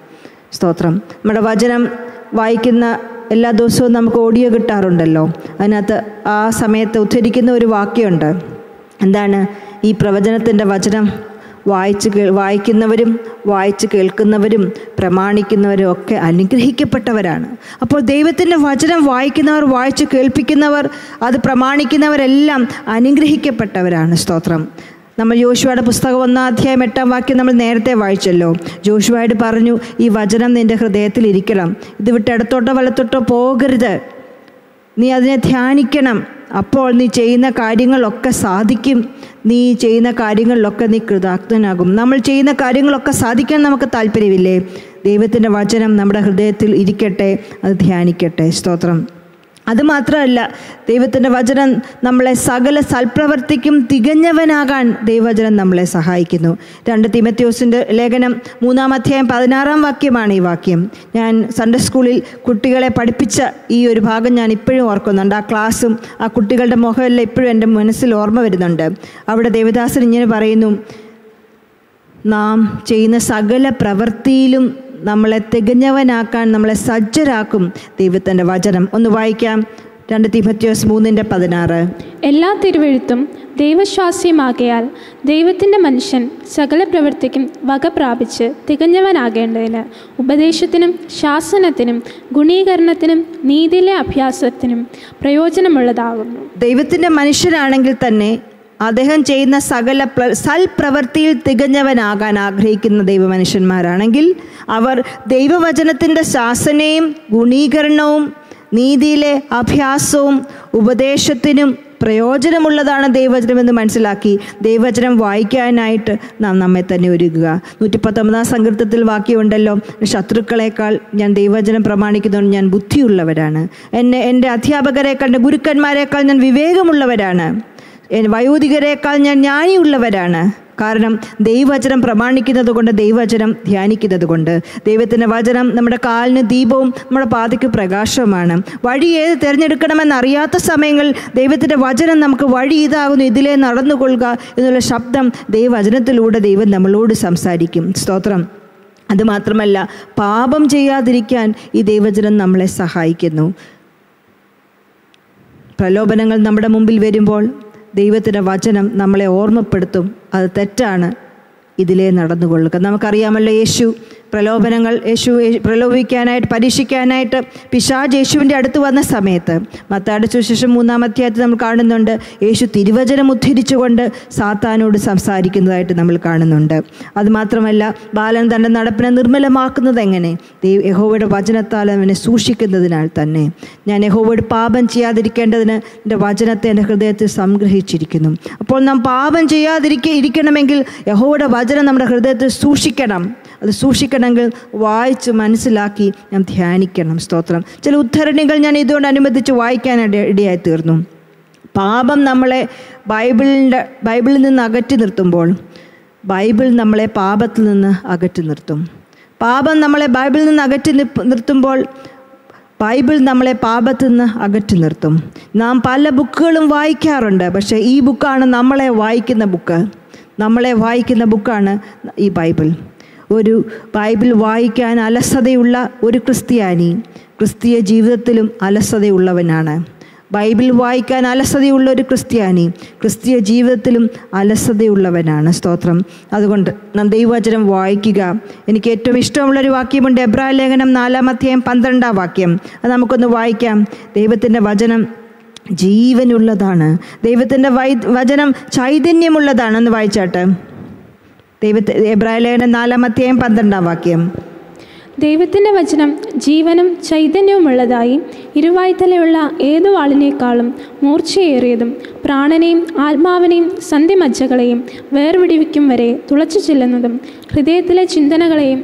സ്തോത്രം. നമ്മുടെ വചനം വായിക്കുന്ന എല്ലാ ദിവസവും നമുക്ക് ഓഡിയോ കിട്ടാറുണ്ടല്ലോ. അതിനകത്ത് ആ സമയത്ത് ഉദ്ധരിക്കുന്ന ഒരു വാക്യമുണ്ട്. എന്താണ്? ഈ പ്രവചനത്തിന്റെ വചനം വായിച്ച് വായിക്കുന്നവരും വായിച്ച് കേൾക്കുന്നവരും പ്രമാണിക്കുന്നവരും ഒക്കെ അനുഗ്രഹിക്കപ്പെട്ടവരാണ്. അപ്പോൾ ദൈവത്തിന്റെ വചനം വായിക്കുന്നവർ വായിച്ച് കേൾപ്പിക്കുന്നവർ അത് പ്രമാണിക്കുന്നവരെല്ലാം അനുഗ്രഹിക്കപ്പെട്ടവരാണ്. സ്തോത്രം. നമ്മൾ ജോഷുവയുടെ പുസ്തകം ഒന്നാം അധ്യായം എട്ടാം വാക്യം നമ്മൾ നേരത്തെ വായിച്ചല്ലോ. ജോഷുവായിട്ട് പറഞ്ഞു ഈ വചനം നിന്റെ ഹൃദയത്തിൽ ഇരിക്കണം. ഇത് വിട്ട് ഇടത്തോട്ടോ വലത്തോട്ടോ പോകരുത്. നീ അതിനെ ധ്യാനിക്കണം. അപ്പോൾ നീ ചെയ്യുന്ന കാര്യങ്ങളൊക്കെ സാധിക്കും. നീ ചെയ്യുന്ന കാര്യങ്ങളിലൊക്കെ നീ കൃതാർത്ഥനാകും. നമ്മൾ ചെയ്യുന്ന കാര്യങ്ങളൊക്കെ സാധിക്കാൻ നമുക്ക് താല്പര്യമില്ലേ? ദൈവത്തിന്റെ വചനം നമ്മുടെ ഹൃദയത്തിൽ ഇരിക്കട്ടെ അത് ധ്യാനിക്കട്ടെ. സ്തോത്രം. അതുമാത്രമല്ല ദൈവത്തിന്റെ വചനം നമ്മളെ സകല സൽപ്രവർത്തിക്കും തികഞ്ഞവനാകാൻ ദൈവവചനം നമ്മളെ സഹായിക്കുന്നു. രണ്ട് തിമത്യോസിന്റെ ലേഖനം മൂന്നാം അധ്യായം പതിനാറാം വാക്യമാണ് ഈ വാക്യം. ഞാൻ സൺഡേ സ്കൂളിൽ കുട്ടികളെ പഠിപ്പിച്ച ഈ ഒരു ഭാഗം ഞാൻ ഇപ്പോഴും ഓർക്കുന്നുണ്ട്. ആ ക്ലാസ്സും ആ കുട്ടികളുടെ മുഖമെല്ലാം ഇപ്പോഴും എന്റെ മനസ്സിൽ ഓർമ്മ വരുന്നുണ്ട്. അവിടെ ദേവദാസൻ ഇങ്ങനെ പറയുന്നു നാം ചെയ്യുന്ന സകല പ്രവൃത്തിയിലും നമ്മളെ തികഞ്ഞവനാക്കാൻ നമ്മളെ സജ്ജരാക്കും ദൈവത്തിന്റെ വചനം. ഒന്ന് വായിക്കാം. രണ്ട് തിമത്യോസ് മൂന്നിന്റെ പതിനാറ്. എല്ലാ തിരുവെഴുത്തും ദൈവശ്വാസ്യമാകയാൽ ദൈവത്തിന്റെ മനുഷ്യൻ സകല പ്രവൃത്തിക്കും വക പ്രാപിച്ച് തികഞ്ഞവനാകേണ്ടതിന് ഉപദേശത്തിനും ശാസനത്തിനും ഗുണീകരണത്തിനും നീതിയിലെ അഭ്യാസത്തിനും പ്രയോജനമുള്ളതാകുന്നു. ദൈവത്തിന്റെ മനുഷ്യനാണെങ്കിൽ തന്നെ അദ്ദേഹം ചെയ്യുന്ന സകല പ്ര സൽപ്രവൃത്തിയിൽ തികഞ്ഞവനാകാൻ ആഗ്രഹിക്കുന്ന ദൈവമനുഷ്യന്മാരാണെങ്കിൽ അവർ ദൈവവചനത്തിന്റെ ശാസനയും ഗുണീകരണവും നീതിയിലെ അഭ്യാസവും ഉപദേശത്തിനും പ്രയോജനമുള്ളതാണ് ദൈവവചനമെന്ന് മനസ്സിലാക്കി ദൈവവചനം വായിക്കാനായിട്ട് നാം നമ്മെ തന്നെ ഒരുക്കുക. നൂറ്റി പത്തൊമ്പതാം സങ്കീർത്തത്തിൽ വാക്യമുണ്ടല്ലോ ശത്രുക്കളെക്കാൾ ഞാൻ ദൈവവചനം പ്രമാണിക്കുന്നതുകൊണ്ട് ഞാൻ ബുദ്ധിയുള്ളവരാണ്. എന്നെ എന്റെ അധ്യാപകരെക്കാൾ എന്റെ ഗുരുക്കന്മാരെക്കാൾ ഞാൻ വിവേകമുള്ളവരാണ്. വയോധികരെക്കാൾ ഞാൻ ജ്ഞാനിയുള്ളവരാണ് കാരണം ദൈവവചനം പ്രമാണിക്കുന്നത് കൊണ്ട് ദൈവവചനം ധ്യാനിക്കുന്നത് കൊണ്ട് ദൈവത്തിന്റെ വചനം നമ്മുടെ കാലിന് ദീപവും നമ്മുടെ പാതയ്ക്ക് പ്രകാശവുമാണ്. വഴി ഏത് തിരഞ്ഞെടുക്കണമെന്നറിയാത്ത സമയങ്ങളിൽ ദൈവത്തിന്റെ വചനം നമുക്ക് വഴി ഇതാകുന്നു ഇതിലേ നടന്നുകൊള്ളുക എന്നുള്ള ശബ്ദം ദൈവവചനത്തിലൂടെ ദൈവം നമ്മളോട് സംസാരിക്കും. സ്തോത്രം. അതുമാത്രമല്ല പാപം ചെയ്യാതിരിക്കാൻ ഈ ദൈവചനം നമ്മളെ സഹായിക്കുന്നു. പ്രലോഭനങ്ങൾ നമ്മുടെ മുമ്പിൽ വരുമ്പോൾ ദൈവത്തിന്റെ വചനം നമ്മളെ ഓർമ്മപ്പെടുത്തും. അത് തെറ്റാണ് ഇതിലേ നടന്നുകൊള്ളുക. നമുക്കറിയാമല്ലോ യേശു പ്രലോഭനങ്ങൾ യേശു പ്രലോഭിക്കാനായിട്ട് പരീക്ഷിക്കാനായിട്ട് പിശാജ് യേശുവിന്റെ അടുത്ത് വന്ന സമയത്ത് മത്താടിച്ച സുശേഷം മൂന്നാം അധ്യായത്തിൽ നമ്മൾ കാണുന്നുണ്ട് യേശു തിരുവചനം ഉദ്ധരിച്ചുകൊണ്ട് സാത്താനോട് സംസാരിക്കുന്നതായിട്ട് നമ്മൾ കാണുന്നുണ്ട്. അതുമാത്രമല്ല ബാലൻ തന്റെ നടപ്പിനെ നിർമ്മലമാക്കുന്നത് എങ്ങനെ? ദൈവ യഹോവയുടെ വചനത്താൽ അവനെ സൂക്ഷിക്കുന്നതിനാൽ തന്നെ. ഞാൻ യഹോവയുടെ പാപം ചെയ്യാതിരിക്കേണ്ടതിന് എന്റെ വചനത്തെ എന്റെ ഹൃദയത്തിൽ സംഗ്രഹിച്ചിരിക്കുന്നു. അപ്പോൾ നാം പാപം ചെയ്യാതിരിക്കെ ഇരിക്കണമെങ്കിൽ യഹോവയുടെ വചനം നമ്മുടെ ഹൃദയത്തിൽ സൂക്ഷിക്കണം. അത് സൂക്ഷിക്കണമെങ്കിൽ വായിച്ച് മനസ്സിലാക്കി ഞാൻ ധ്യാനിക്കണം. സ്തോത്രം. ചില ഉദ്ധരണികൾ ഞാൻ ഇതുകൊണ്ട് അനുബന്ധിച്ച് വായിക്കാൻ ഇട- ഇടയായി തീർന്നു പാപം നമ്മളെ ബൈബിളിന്റെ ബൈബിളിൽ നിന്ന് അകറ്റി നിർത്തുമ്പോൾ ബൈബിൾ നമ്മളെ പാപത്തിൽ നിന്ന് അകറ്റി നിർത്തും. പാപം നമ്മളെ ബൈബിളിൽ നിന്ന് അകറ്റി നിർത്തുമ്പോൾ ബൈബിൾ നമ്മളെ പാപത്തിൽ നിന്ന് അകറ്റി നിർത്തും. നാം പല ബുക്കുകളും വായിക്കാറുണ്ട് പക്ഷേ ഈ ബുക്കാണ് നമ്മളെ വായിക്കുന്ന ബുക്ക്. നമ്മളെ വായിക്കുന്ന ബുക്കാണ് ഈ ബൈബിൾ. ഒരു ബൈബിൾ വായിക്കാൻ അലസതയുള്ള ഒരു ക്രിസ്ത്യാനി ക്രിസ്തീയ ജീവിതത്തിലും അലസതയുള്ളവനാണ്. ബൈബിൾ വായിക്കാൻ അലസതയുള്ള ഒരു ക്രിസ്ത്യാനി ക്രിസ്തീയ ജീവിതത്തിലും അലസതയുള്ളവനാണ്. സ്തോത്രം. അതുകൊണ്ട് നാം ദൈവവചനം വായിക്കുക. എനിക്ക് ഏറ്റവും ഇഷ്ടമുള്ളൊരു വാക്യമുണ്ട്. എബ്രാ ലേഖനം നാലാം അധ്യായം പന്ത്രണ്ടാം വാക്യം. അത് നമുക്കൊന്ന് വായിക്കാം. ദൈവത്തിന്റെ വചനം ജീവനുള്ളതാണ്. ദൈവത്തിന്റെ വൈ വചനം ചൈതന്യമുള്ളതാണെന്ന് വായിച്ചാട്ടെ. ദൈവത്തെ എബ്രാഹിം ലേഖനം നാലാമത്തെയും പന്ത്രണ്ടാം വാക്യം. ദൈവത്തിന്റെ വചനം ജീവനും ചൈതന്യവുമുള്ളതായി ഇരുവായ്ത്തലയുള്ള ഏതു വാളിനേക്കാളും മൂർച്ചയേറിയതും പ്രാണനെയും ആത്മാവിനെയും സന്ധിമജ്ജകളെയും വേർവിടിവിക്കും വരെ തുളച്ചു ചെല്ലുന്നതും ഹൃദയത്തിലെ ചിന്തനകളെയും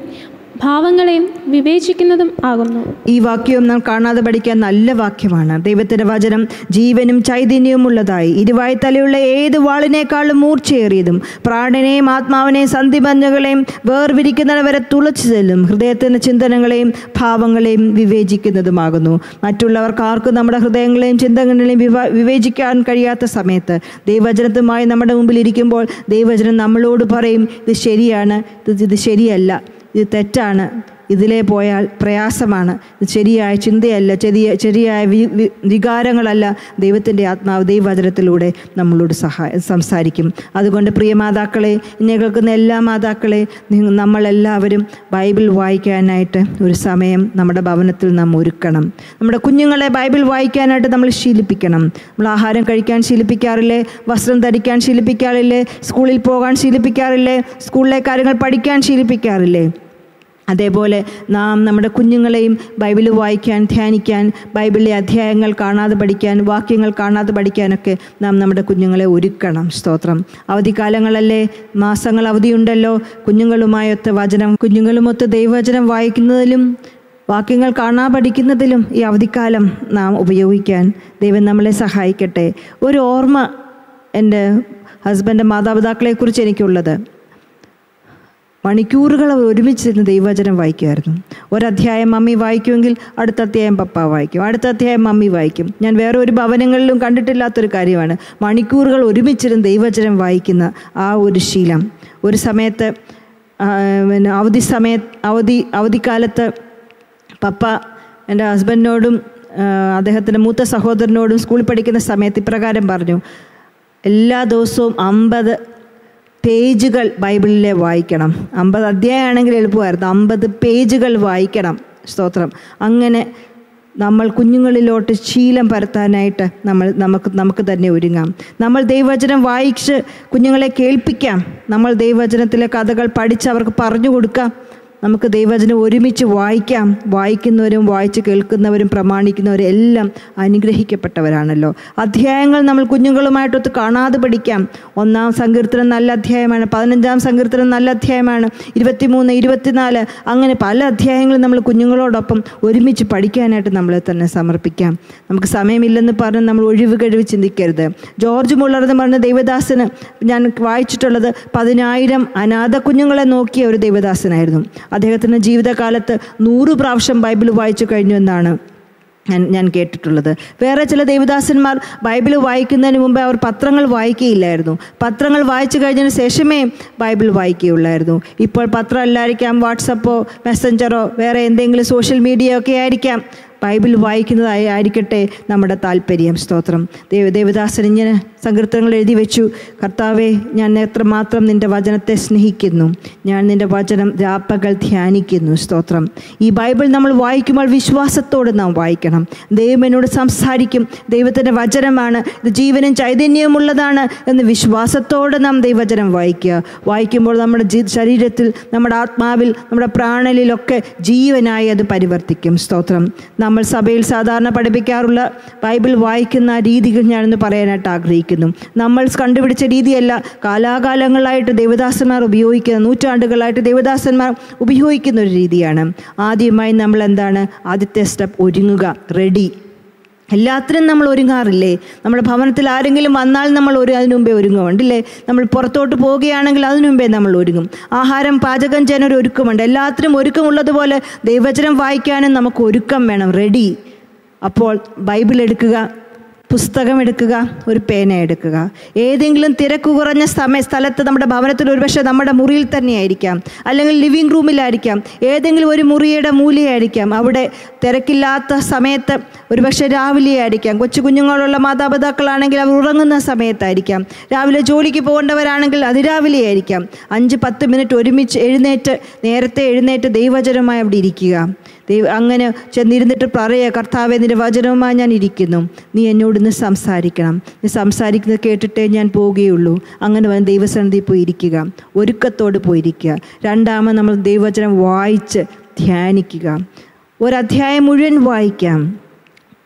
ഭാവങ്ങളെയും വിവേചിക്കുന്നതും ആകുന്നു. ഈ വാക്യവും നാം കാണാതെ പഠിക്കാൻ നല്ല വാക്യമാണ്. ദൈവത്തിന്റെ വചനം ജീവനും ചൈതന്യവും ഉള്ളതായി ഇരുവായി തലയുള്ള ഏത് വാളിനേക്കാളും മൂർച്ചയേറിയതും പ്രാണനെയും ആത്മാവിനെയും സന്ധിമഞ്ഞകളെയും വേർവിരിക്കുന്നവരെ തുളച്ചു ചെല്ലും ഹൃദയത്തിന്റെ ചിന്തനങ്ങളെയും ഭാവങ്ങളെയും വിവേചിക്കുന്നതുമാകുന്നു. മറ്റുള്ളവർക്ക് ആർക്കും നമ്മുടെ ഹൃദയങ്ങളെയും ചിന്തകളെയും വിവേചിക്കാൻ കഴിയാത്ത സമയത്ത് ദൈവവചനത്തുമായി നമ്മുടെ മുമ്പിൽ ഇരിക്കുമ്പോൾ ദൈവവചനം നമ്മളോട് പറയും ഇത് ശരിയാണ് ഇത് ശരിയല്ല. ഇത് തെറ്റാണ്. ഇതിലേ പോയാൽ പ്രയാസമാണ്. ഇത് ശരിയായ ചിന്തയല്ല ചെറിയ ശരിയായ വികാരങ്ങളല്ല ദൈവത്തിന്റെ ആത്മാവ് ദൈവവചനത്തിലൂടെ നമ്മളോട് സഹായ സംസാരിക്കും. അതുകൊണ്ട് പ്രിയ മാതാക്കളെ എന്നെ കേൾക്കുന്ന എല്ലാ മാതാക്കളെ നമ്മളെല്ലാവരും ബൈബിൾ വായിക്കാനായിട്ട് ഒരു സമയം നമ്മുടെ ഭവനത്തിൽ നാം ഒരുക്കണം. നമ്മുടെ കുഞ്ഞുങ്ങളെ ബൈബിൾ വായിക്കാനായിട്ട് നമ്മൾ ശീലിപ്പിക്കണം. നമ്മൾ ആഹാരം കഴിക്കാൻ ശീലിപ്പിക്കാറില്ലേ? വസ്ത്രം ധരിക്കാൻ ശീലിപ്പിക്കാറില്ലേ? സ്കൂളിൽ പോകാൻ ശീലിപ്പിക്കാറില്ലേ? സ്കൂളിലെ കാര്യങ്ങൾ പഠിക്കാൻ ശീലിപ്പിക്കാറില്ലേ? അതേപോലെ നാം നമ്മുടെ കുഞ്ഞുങ്ങളെയും ബൈബിൾ വായിക്കാൻ ധ്യാനിക്കാൻ ബൈബിളിലെ അധ്യായങ്ങൾ കാണാതെ പഠിക്കാൻ വാക്യങ്ങൾ കാണാതെ പഠിക്കാനൊക്കെ നാം നമ്മുടെ കുഞ്ഞുങ്ങളെ ഒരുക്കണം. സ്തോത്രം. അവധിക്കാലങ്ങളല്ലേ? മാസങ്ങൾ അവധിയുണ്ടല്ലോ. കുഞ്ഞുങ്ങളുമായൊത്ത വചനം കുഞ്ഞുങ്ങളുമൊത്ത് ദൈവവചനം വായിക്കുന്നതിലും വാക്യങ്ങൾ കാണാൻ പഠിക്കുന്നതിലും ഈ അവധിക്കാലം നാം ഉപയോഗിക്കാൻ ദൈവം നമ്മളെ സഹായിക്കട്ടെ. ഒരു ഓർമ്മ എന്റെ ഹസ്ബന്റെ മാതാപിതാക്കളെക്കുറിച്ച് എനിക്കുള്ളത്. മണിക്കൂറുകൾ അവർ ഒരുമിച്ചിരുന്ന് ദൈവവചനം വായിക്കുമായിരുന്നു. ഒരധ്യായം മമ്മി വായിക്കുമെങ്കിൽ അടുത്ത അധ്യായം പപ്പ വായിക്കും. അടുത്ത അധ്യായം മമ്മി വായിക്കും. ഞാൻ വേറെ ഒരു ഭവനങ്ങളിലും കണ്ടിട്ടില്ലാത്തൊരു കാര്യമാണ്. മണിക്കൂറുകൾ ഒരുമിച്ചിരുന്ന് ദൈവവചനം വായിക്കുന്ന ആ ഒരു ശീലം. ഒരു സമയത്ത് പിന്നെ അവധി സമയ അവധി അവധിക്കാലത്ത് പപ്പ എന്റെ ഹസ്ബൻഡിനോടും അദ്ദേഹത്തിന്റെ മൂത്ത സഹോദരനോടും സ്കൂളിൽ പഠിക്കുന്ന സമയത്ത് ഇപ്രകാരം പറഞ്ഞു എല്ലാ ദിവസവും അമ്പത് പേജുകൾ ബൈബിളിലെ വായിക്കണം. അമ്പത് അധ്യായമാണെങ്കിൽ എളുപ്പമായിരുന്നു. അമ്പത് പേജുകൾ വായിക്കണം. സ്തോത്രം. അങ്ങനെ നമ്മൾ കുഞ്ഞുങ്ങളിലോട്ട് ശീലം പരത്താനായിട്ട് നമ്മൾ നമുക്ക് നമുക്ക് തന്നെ ഒരുങ്ങാം. നമ്മൾ ദൈവവചനം വായിച്ച് കുഞ്ഞുങ്ങളെ കേൾപ്പിക്കാം. നമ്മൾ ദൈവവചനത്തിലെ കഥകൾ പഠിച്ച് അവർക്ക് പറഞ്ഞു കൊടുക്കാം. നമുക്ക് ദൈവവചനം ഒരുമിച്ച് വായിക്കാം. വായിക്കുന്നവരും വായിച്ച് കേൾക്കുന്നവരും പ്രമാണിക്കുന്നവരും എല്ലാം അനുഗ്രഹിക്കപ്പെട്ടവരാണല്ലോ. അധ്യായങ്ങൾ നമ്മൾ കുഞ്ഞുങ്ങളുമായിട്ടൊത്ത് കാണാതെ പഠിക്കാം. ഒന്നാം സങ്കീർത്തനം നല്ല അധ്യായമാണ്. പതിനഞ്ചാം സങ്കീർത്തനം നല്ല അധ്യായമാണ്. ഇരുപത്തിമൂന്ന് ഇരുപത്തിനാല് അങ്ങനെ പല അധ്യായങ്ങളും നമ്മൾ കുഞ്ഞുങ്ങളോടൊപ്പം ഒരുമിച്ച് പഠിക്കാനായിട്ട് നമ്മളെ തന്നെ സമർപ്പിക്കാം. നമുക്ക് സമയമില്ലെന്ന് പറഞ്ഞ് നമ്മൾ ഒഴിവ് കഴിവ് ചിന്തിക്കരുത്. ജോർജ് മുള്ളർ എന്ന് പറഞ്ഞ ദൈവദാസന് ഞാൻ വായിച്ചിട്ടുള്ളത് പതിനായിരം അനാഥ കുഞ്ഞുങ്ങളെ നോക്കിയ ഒരു ദൈവദാസനായിരുന്നു. അദ്ദേഹത്തിന്റെ ജീവിതകാലത്ത് നൂറ് പ്രാവശ്യം ബൈബിൾ വായിച്ചു കഴിഞ്ഞു എന്നാണ് ഞാൻ ഞാൻ കേട്ടിട്ടുള്ളത്. വേറെ ചില ദേവദാസന്മാർ ബൈബിൾ വായിക്കുന്നതിന് മുമ്പേ അവർ പത്രങ്ങൾ വായിക്കുകയില്ലായിരുന്നു. പത്രങ്ങൾ വായിച്ചു കഴിഞ്ഞതിന് ശേഷമേ ബൈബിൾ വായിക്കുകയുള്ളായിരുന്നു. ഇപ്പോൾ പത്രം അല്ലായിരിക്കാം വാട്സപ്പോ മെസ്സഞ്ചറോ വേറെ എന്തെങ്കിലും സോഷ്യൽ മീഡിയ ഒക്കെ ആയിരിക്കാം. ബൈബിൾ വായിക്കുന്നതായി ആയിരിക്കട്ടെ നമ്മുടെ താല്പര്യം. സ്തോത്രം. ദേവ ദേവദാസൻ ഇങ്ങനെ സങ്കീർത്തനങ്ങൾ എഴുതി വെച്ചു. കർത്താവെ ഞാൻ എത്രമാത്രം നിന്റെ വചനത്തെ സ്നേഹിക്കുന്നു. ഞാൻ നിന്റെ വചനം രാപ്പകൽ ധ്യാനിക്കുന്നു. സ്തോത്രം. ഈ ബൈബിൾ നമ്മൾ വായിക്കുമ്പോൾ വിശ്വാസത്തോടെ നാം വായിക്കണം. ദൈവം എന്നോട് സംസാരിക്കും. ദൈവത്തിന്റെ വചനമാണ്. ഇത് ജീവനും ചൈതന്യവുമുള്ളതാണ് എന്ന് വിശ്വാസത്തോടെ നാം ദൈവവചനം വായിക്കുക. വായിക്കുമ്പോൾ നമ്മുടെ ശരീരത്തിൽ നമ്മുടെ ആത്മാവിൽ നമ്മുടെ പ്രാണലിലൊക്കെ ജീവനായി അത് പരിവർത്തിക്കും. സ്തോത്രം. നമ്മൾ സഭയിൽ സാധാരണ പഠിപ്പിക്കാറുള്ള ബൈബിൾ വായിക്കുന്ന രീതികൾ ഞാനൊന്ന് പറയാനായിട്ട് ആഗ്രഹിക്കുന്നു. നമ്മൾ കണ്ടുപിടിച്ച രീതിയല്ല കാലാകാലങ്ങളായിട്ട് ദേവദാസന്മാർ ഉപയോഗിക്കുന്ന നൂറ്റാണ്ടുകളായിട്ട് ദേവദാസന്മാർ ഉപയോഗിക്കുന്ന ഒരു രീതിയാണ്. ആദ്യമായി നമ്മൾ എന്താണ്? ആദ്യത്തെ സ്റ്റെപ്പ് ഒരുങ്ങുക റെഡി. എല്ലാത്തിനും നമ്മൾ ഒരുങ്ങാറില്ലേ? നമ്മുടെ ഭവനത്തിൽ ആരെങ്കിലും വന്നാൽ നമ്മൾ ഒരു അതിനു മുമ്പേ ഒരുങ്ങുമുണ്ടല്ലേ നമ്മൾ പുറത്തോട്ട് പോവുകയാണെങ്കിൽ അതിനു മുമ്പേ നമ്മൾ ഒരുങ്ങും. ആഹാരം പാചകം ചെയ്യാൻ ഒരു ഒരുക്കമുണ്ട്. എല്ലാത്തിനും ഒരുക്കമുള്ളതുപോലെ ദൈവചനം വായിക്കാനും നമുക്ക് ഒരുക്കം വേണം. റെഡി അപ്പോൾ ബൈബിൾ എടുക്കുക. പുസ്തകം എടുക്കുക ഒരു പേന എടുക്കുക. ഏതെങ്കിലും തിരക്ക് കുറഞ്ഞ സമയ സ്ഥലത്ത് നമ്മുടെ ഭവനത്തിൽ ഒരുപക്ഷെ നമ്മുടെ മുറിയിൽ തന്നെയായിരിക്കാം. അല്ലെങ്കിൽ ലിവിങ് റൂമിലായിരിക്കാം ഏതെങ്കിലും ഒരു മുറിയുടെ മൂലയായിരിക്കാം. അവിടെ തിരക്കില്ലാത്ത സമയത്ത് ഒരുപക്ഷെ രാവിലെ ആയിരിക്കാം കൊച്ചു കുഞ്ഞുങ്ങളുള്ള മാതാപിതാക്കളാണെങ്കിൽ അവർ ഉറങ്ങുന്ന സമയത്തായിരിക്കാം. രാവിലെ ജോലിക്ക് പോകേണ്ടവരാണെങ്കിൽ അതിരാവിലെ ആയിരിക്കാം അഞ്ച് പത്ത് മിനിറ്റ് ഒരുമിച്ച് എഴുന്നേറ്റ് നേരത്തെ എഴുന്നേറ്റ് ദൈവചനമായി അവിടെ ഇരിക്കുക. അങ്ങനെ ചെന്നിരുന്നിട്ട് പറയുക കർത്താവെ നിന്റെ വചനവുമായി ഞാൻ ഇരിക്കുന്നു. നീ എന്നോട് ഇന്ന് സംസാരിക്കണം. നീ സംസാരിക്കുന്നത് കേട്ടിട്ടേ ഞാൻ പോവുകയുള്ളൂ. അങ്ങനെ വന്ന് ദൈവസന്നിധി പോയിരിക്കുക ഒരുക്കത്തോട് പോയിരിക്കുക രണ്ടാമത് നമ്മൾ ദൈവവചനം വായിച്ച് ധ്യാനിക്കുക. ഒരധ്യായം മുഴുവൻ വായിക്കാം.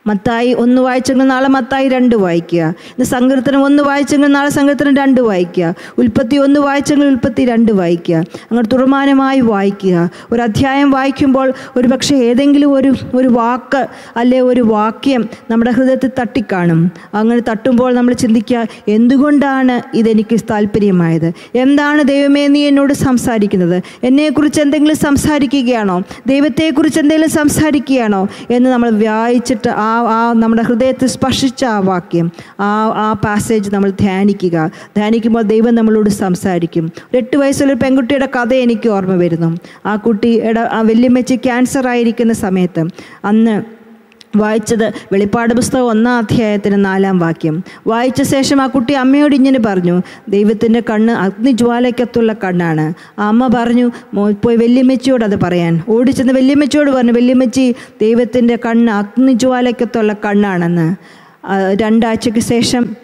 മത്തായി ഒന്ന് വായിച്ചെങ്കിൽ നാളെ മത്തായി രണ്ട് വായിക്കുക. ഇന്ന് സങ്കീർത്തനം ഒന്ന് വായിച്ചെങ്കിൽ നാളെ സങ്കീർത്തനം രണ്ട് വായിക്കുക. ഉൽപ്പത്തി ഒന്ന് വായിച്ചെങ്കിൽ ഉൽപ്പത്തി രണ്ട് വായിക്കുക. അങ്ങനെ തുറമാനമായി വായിക്കുക. ഒരു അധ്യായം വായിക്കുമ്പോൾ ഒരു പക്ഷേ ഏതെങ്കിലും ഒരു ഒരു വാക്ക് അല്ലെ ഒരു വാക്യം നമ്മുടെ ഹൃദയത്തിൽ തട്ടിക്കാണും. അങ്ങനെ തട്ടുമ്പോൾ നമ്മൾ ചിന്തിക്കുക എന്തുകൊണ്ടാണ് ഇതെനിക്ക് താല്പര്യമായത്? എന്താണ് ദൈവമേ നീ എന്നോട് സംസാരിക്കുന്നത്? എന്നെക്കുറിച്ച് എന്തെങ്കിലും സംസാരിക്കുകയാണോ? ദൈവത്തെക്കുറിച്ച് എന്തെങ്കിലും സംസാരിക്കുകയാണോ? എന്ന് നമ്മൾ വായിച്ചിട്ട് ആ ആ നമ്മുടെ ഹൃദയത്തെ സ്പർശിച്ച ആ വാക്യം ആ ആ പാസേജ് നമ്മൾ ധ്യാനിക്കുക. ധ്യാനിക്കുമ്പോൾ ദൈവം നമ്മളോട് സംസാരിക്കും. ഒരു എട്ട് വയസ്സുള്ള പെൺകുട്ടിയുടെ കഥ എനിക്ക് ഓർമ്മ വരുന്നു. ആ കുട്ടിയുടെ ആ വല്യമ്മച്ചി ക്യാൻസർ ആയിരിക്കുന്ന സമയത്ത് അന്ന് വായിച്ചത് വെളിപ്പാട് പുസ്തകം ഒന്നാം അധ്യായത്തിന് നാലാം വാക്യം. വായിച്ച ശേഷം ആ കുട്ടി അമ്മയോട് ഇങ്ങനെ പറഞ്ഞു ദൈവത്തിന്റെ കണ്ണ് അഗ്നിജ്വാലയ്ക്കത്തുള്ള കണ്ണാണ്. ആ അമ്മ പറഞ്ഞു പോയി വല്യമ്മച്ചിയോട് അത് പറയാൻ. ഓടിച്ചെന്ന് വല്യമ്മച്ചിയോട് പറഞ്ഞു വല്യമ്മച്ചി ദൈവത്തിന്റെ കണ്ണ് അഗ്നിജ്വാലയ്ക്കത്തുള്ള കണ്ണാണെന്ന്. രണ്ടാഴ്ചയ്ക്ക് ശേഷം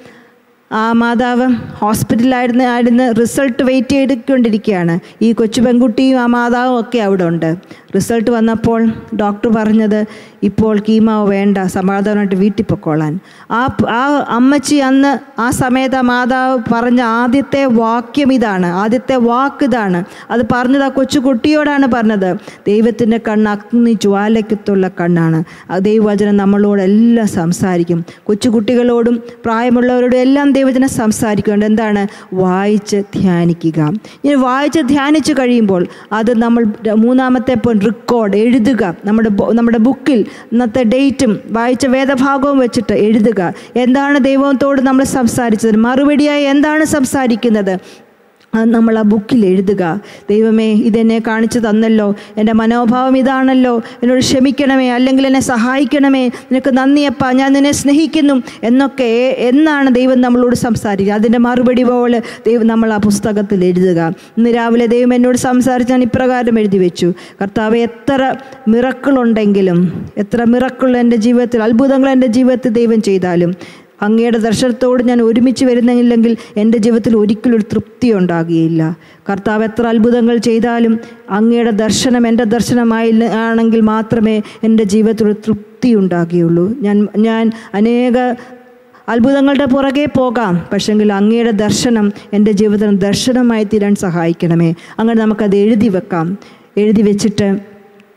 ആ മാതാവ് ഹോസ്പിറ്റലായിരുന്നു ആയിരുന്നു റിസൾട്ട് വെയിറ്റ് ചെയ്തുകൊണ്ടിരിക്കുകയാണ്. ഈ കൊച്ചു പെൺകുട്ടിയും ആ മാതാവും ഒക്കെ അവിടെ ഉണ്ട് റിസൾട്ട് വന്നപ്പോൾ ഡോക്ടർ പറഞ്ഞത് ഇപ്പോൾ കീമാവ് വേണ്ട സമാധാനമായിട്ട് വീട്ടിൽ പൊക്കോളാൻ. ആ ആ അമ്മച്ചി അന്ന് ആ സമയത്ത് ആ മാതാവ് പറഞ്ഞ ആദ്യത്തെ വാക്യം ഇതാണ് ആദ്യത്തെ വാക്ക് ഇതാണ്. അത് പറഞ്ഞത് ആ കൊച്ചു കുട്ടിയോടാണ് പറഞ്ഞത്. ദൈവത്തിന്റെ കണ്ണ് അഗ്നി ജ്വാലയ്ക്കത്തുള്ള കണ്ണാണ്. ആ ദൈവവചനം നമ്മളോടെല്ലാം സംസാരിക്കും. കൊച്ചുകുട്ടികളോടും പ്രായമുള്ളവരോടും എല്ലാം ദൈവജനം സംസാരിക്കുന്നുണ്ട്. എന്താണ്? വായിച്ച് ധ്യാനിക്കുക. ഇനി വായിച്ച് ധ്യാനിച്ച് കഴിയുമ്പോൾ അത് നമ്മൾ മൂന്നാമത്തെ പോയിന്റ് റെക്കോർഡ് എഴുതുക. നമ്മുടെ നമ്മുടെ ബുക്കിൽ ഇന്നത്തെ ഡേറ്റും വായിച്ച വേദഭാഗവും വെച്ചിട്ട് എഴുതുക. എന്താണ് ദൈവത്തോട് നമ്മൾ സംസാരിച്ചത്? മറുപടിയായി എന്താണ് സംസാരിക്കുന്നത്? നമ്മൾ ആ ബുക്കിൽ എഴുതുക. ദൈവമേ ഇതെന്നെ കാണിച്ചു തന്നല്ലോ. എന്റെ മനോഭാവം ഇതാണല്ലോ. എന്നോട് ക്ഷമിക്കണമേ അല്ലെങ്കിൽ എന്നെ സഹായിക്കണമേ. നിനക്ക് നന്ദിയപ്പ ഞാൻ നിന്നെ സ്നേഹിക്കുന്നു എന്നൊക്കെ എന്നാണ് ദൈവം നമ്മളോട് സംസാരിക്കുക. അതിന്റെ മറുപടി പോലെ ദൈവം നമ്മൾ ആ പുസ്തകത്തിൽ എഴുതുക. ഇന്ന് രാവിലെ ദൈവം എന്നോട് സംസാരിച്ച് ഞാൻ ഇപ്രകാരം എഴുതി വെച്ചു. കർത്താവ് എത്ര മിറക്കളുണ്ടെങ്കിലും എത്ര മിറക്കുള്ള എന്റെ ജീവിതത്തിൽ അത്ഭുതങ്ങൾ എന്റെ ജീവിതത്തിൽ ദൈവം ചെയ്താലും അങ്ങയുടെ ദർശനത്തോട് ഞാൻ ഒരുമിച്ച് വരുന്നില്ലെങ്കിൽ എന്റെ ജീവിതത്തിൽ ഒരിക്കലും ഒരു തൃപ്തി ഉണ്ടാകുകയില്ല. കർത്താവ് എത്ര അത്ഭുതങ്ങൾ ചെയ്താലും അങ്ങയുടെ ദർശനം എന്റെ ദർശനമായി ആണെങ്കിൽ മാത്രമേ എന്റെ ജീവിതത്തിൽ ഒരു തൃപ്തി ഉണ്ടാകുകയുള്ളൂ. ഞാൻ ഞാൻ അനേക അത്ഭുതങ്ങളുടെ പുറകെ പോകാം പക്ഷെങ്കിൽ അങ്ങയുടെ ദർശനം എന്റെ ജീവിതത്തിന് ദർശനമായി തീരാൻ സഹായിക്കണമേ. അങ്ങനെ നമുക്കത് എഴുതി വെക്കാം. എഴുതി വെച്ചിട്ട്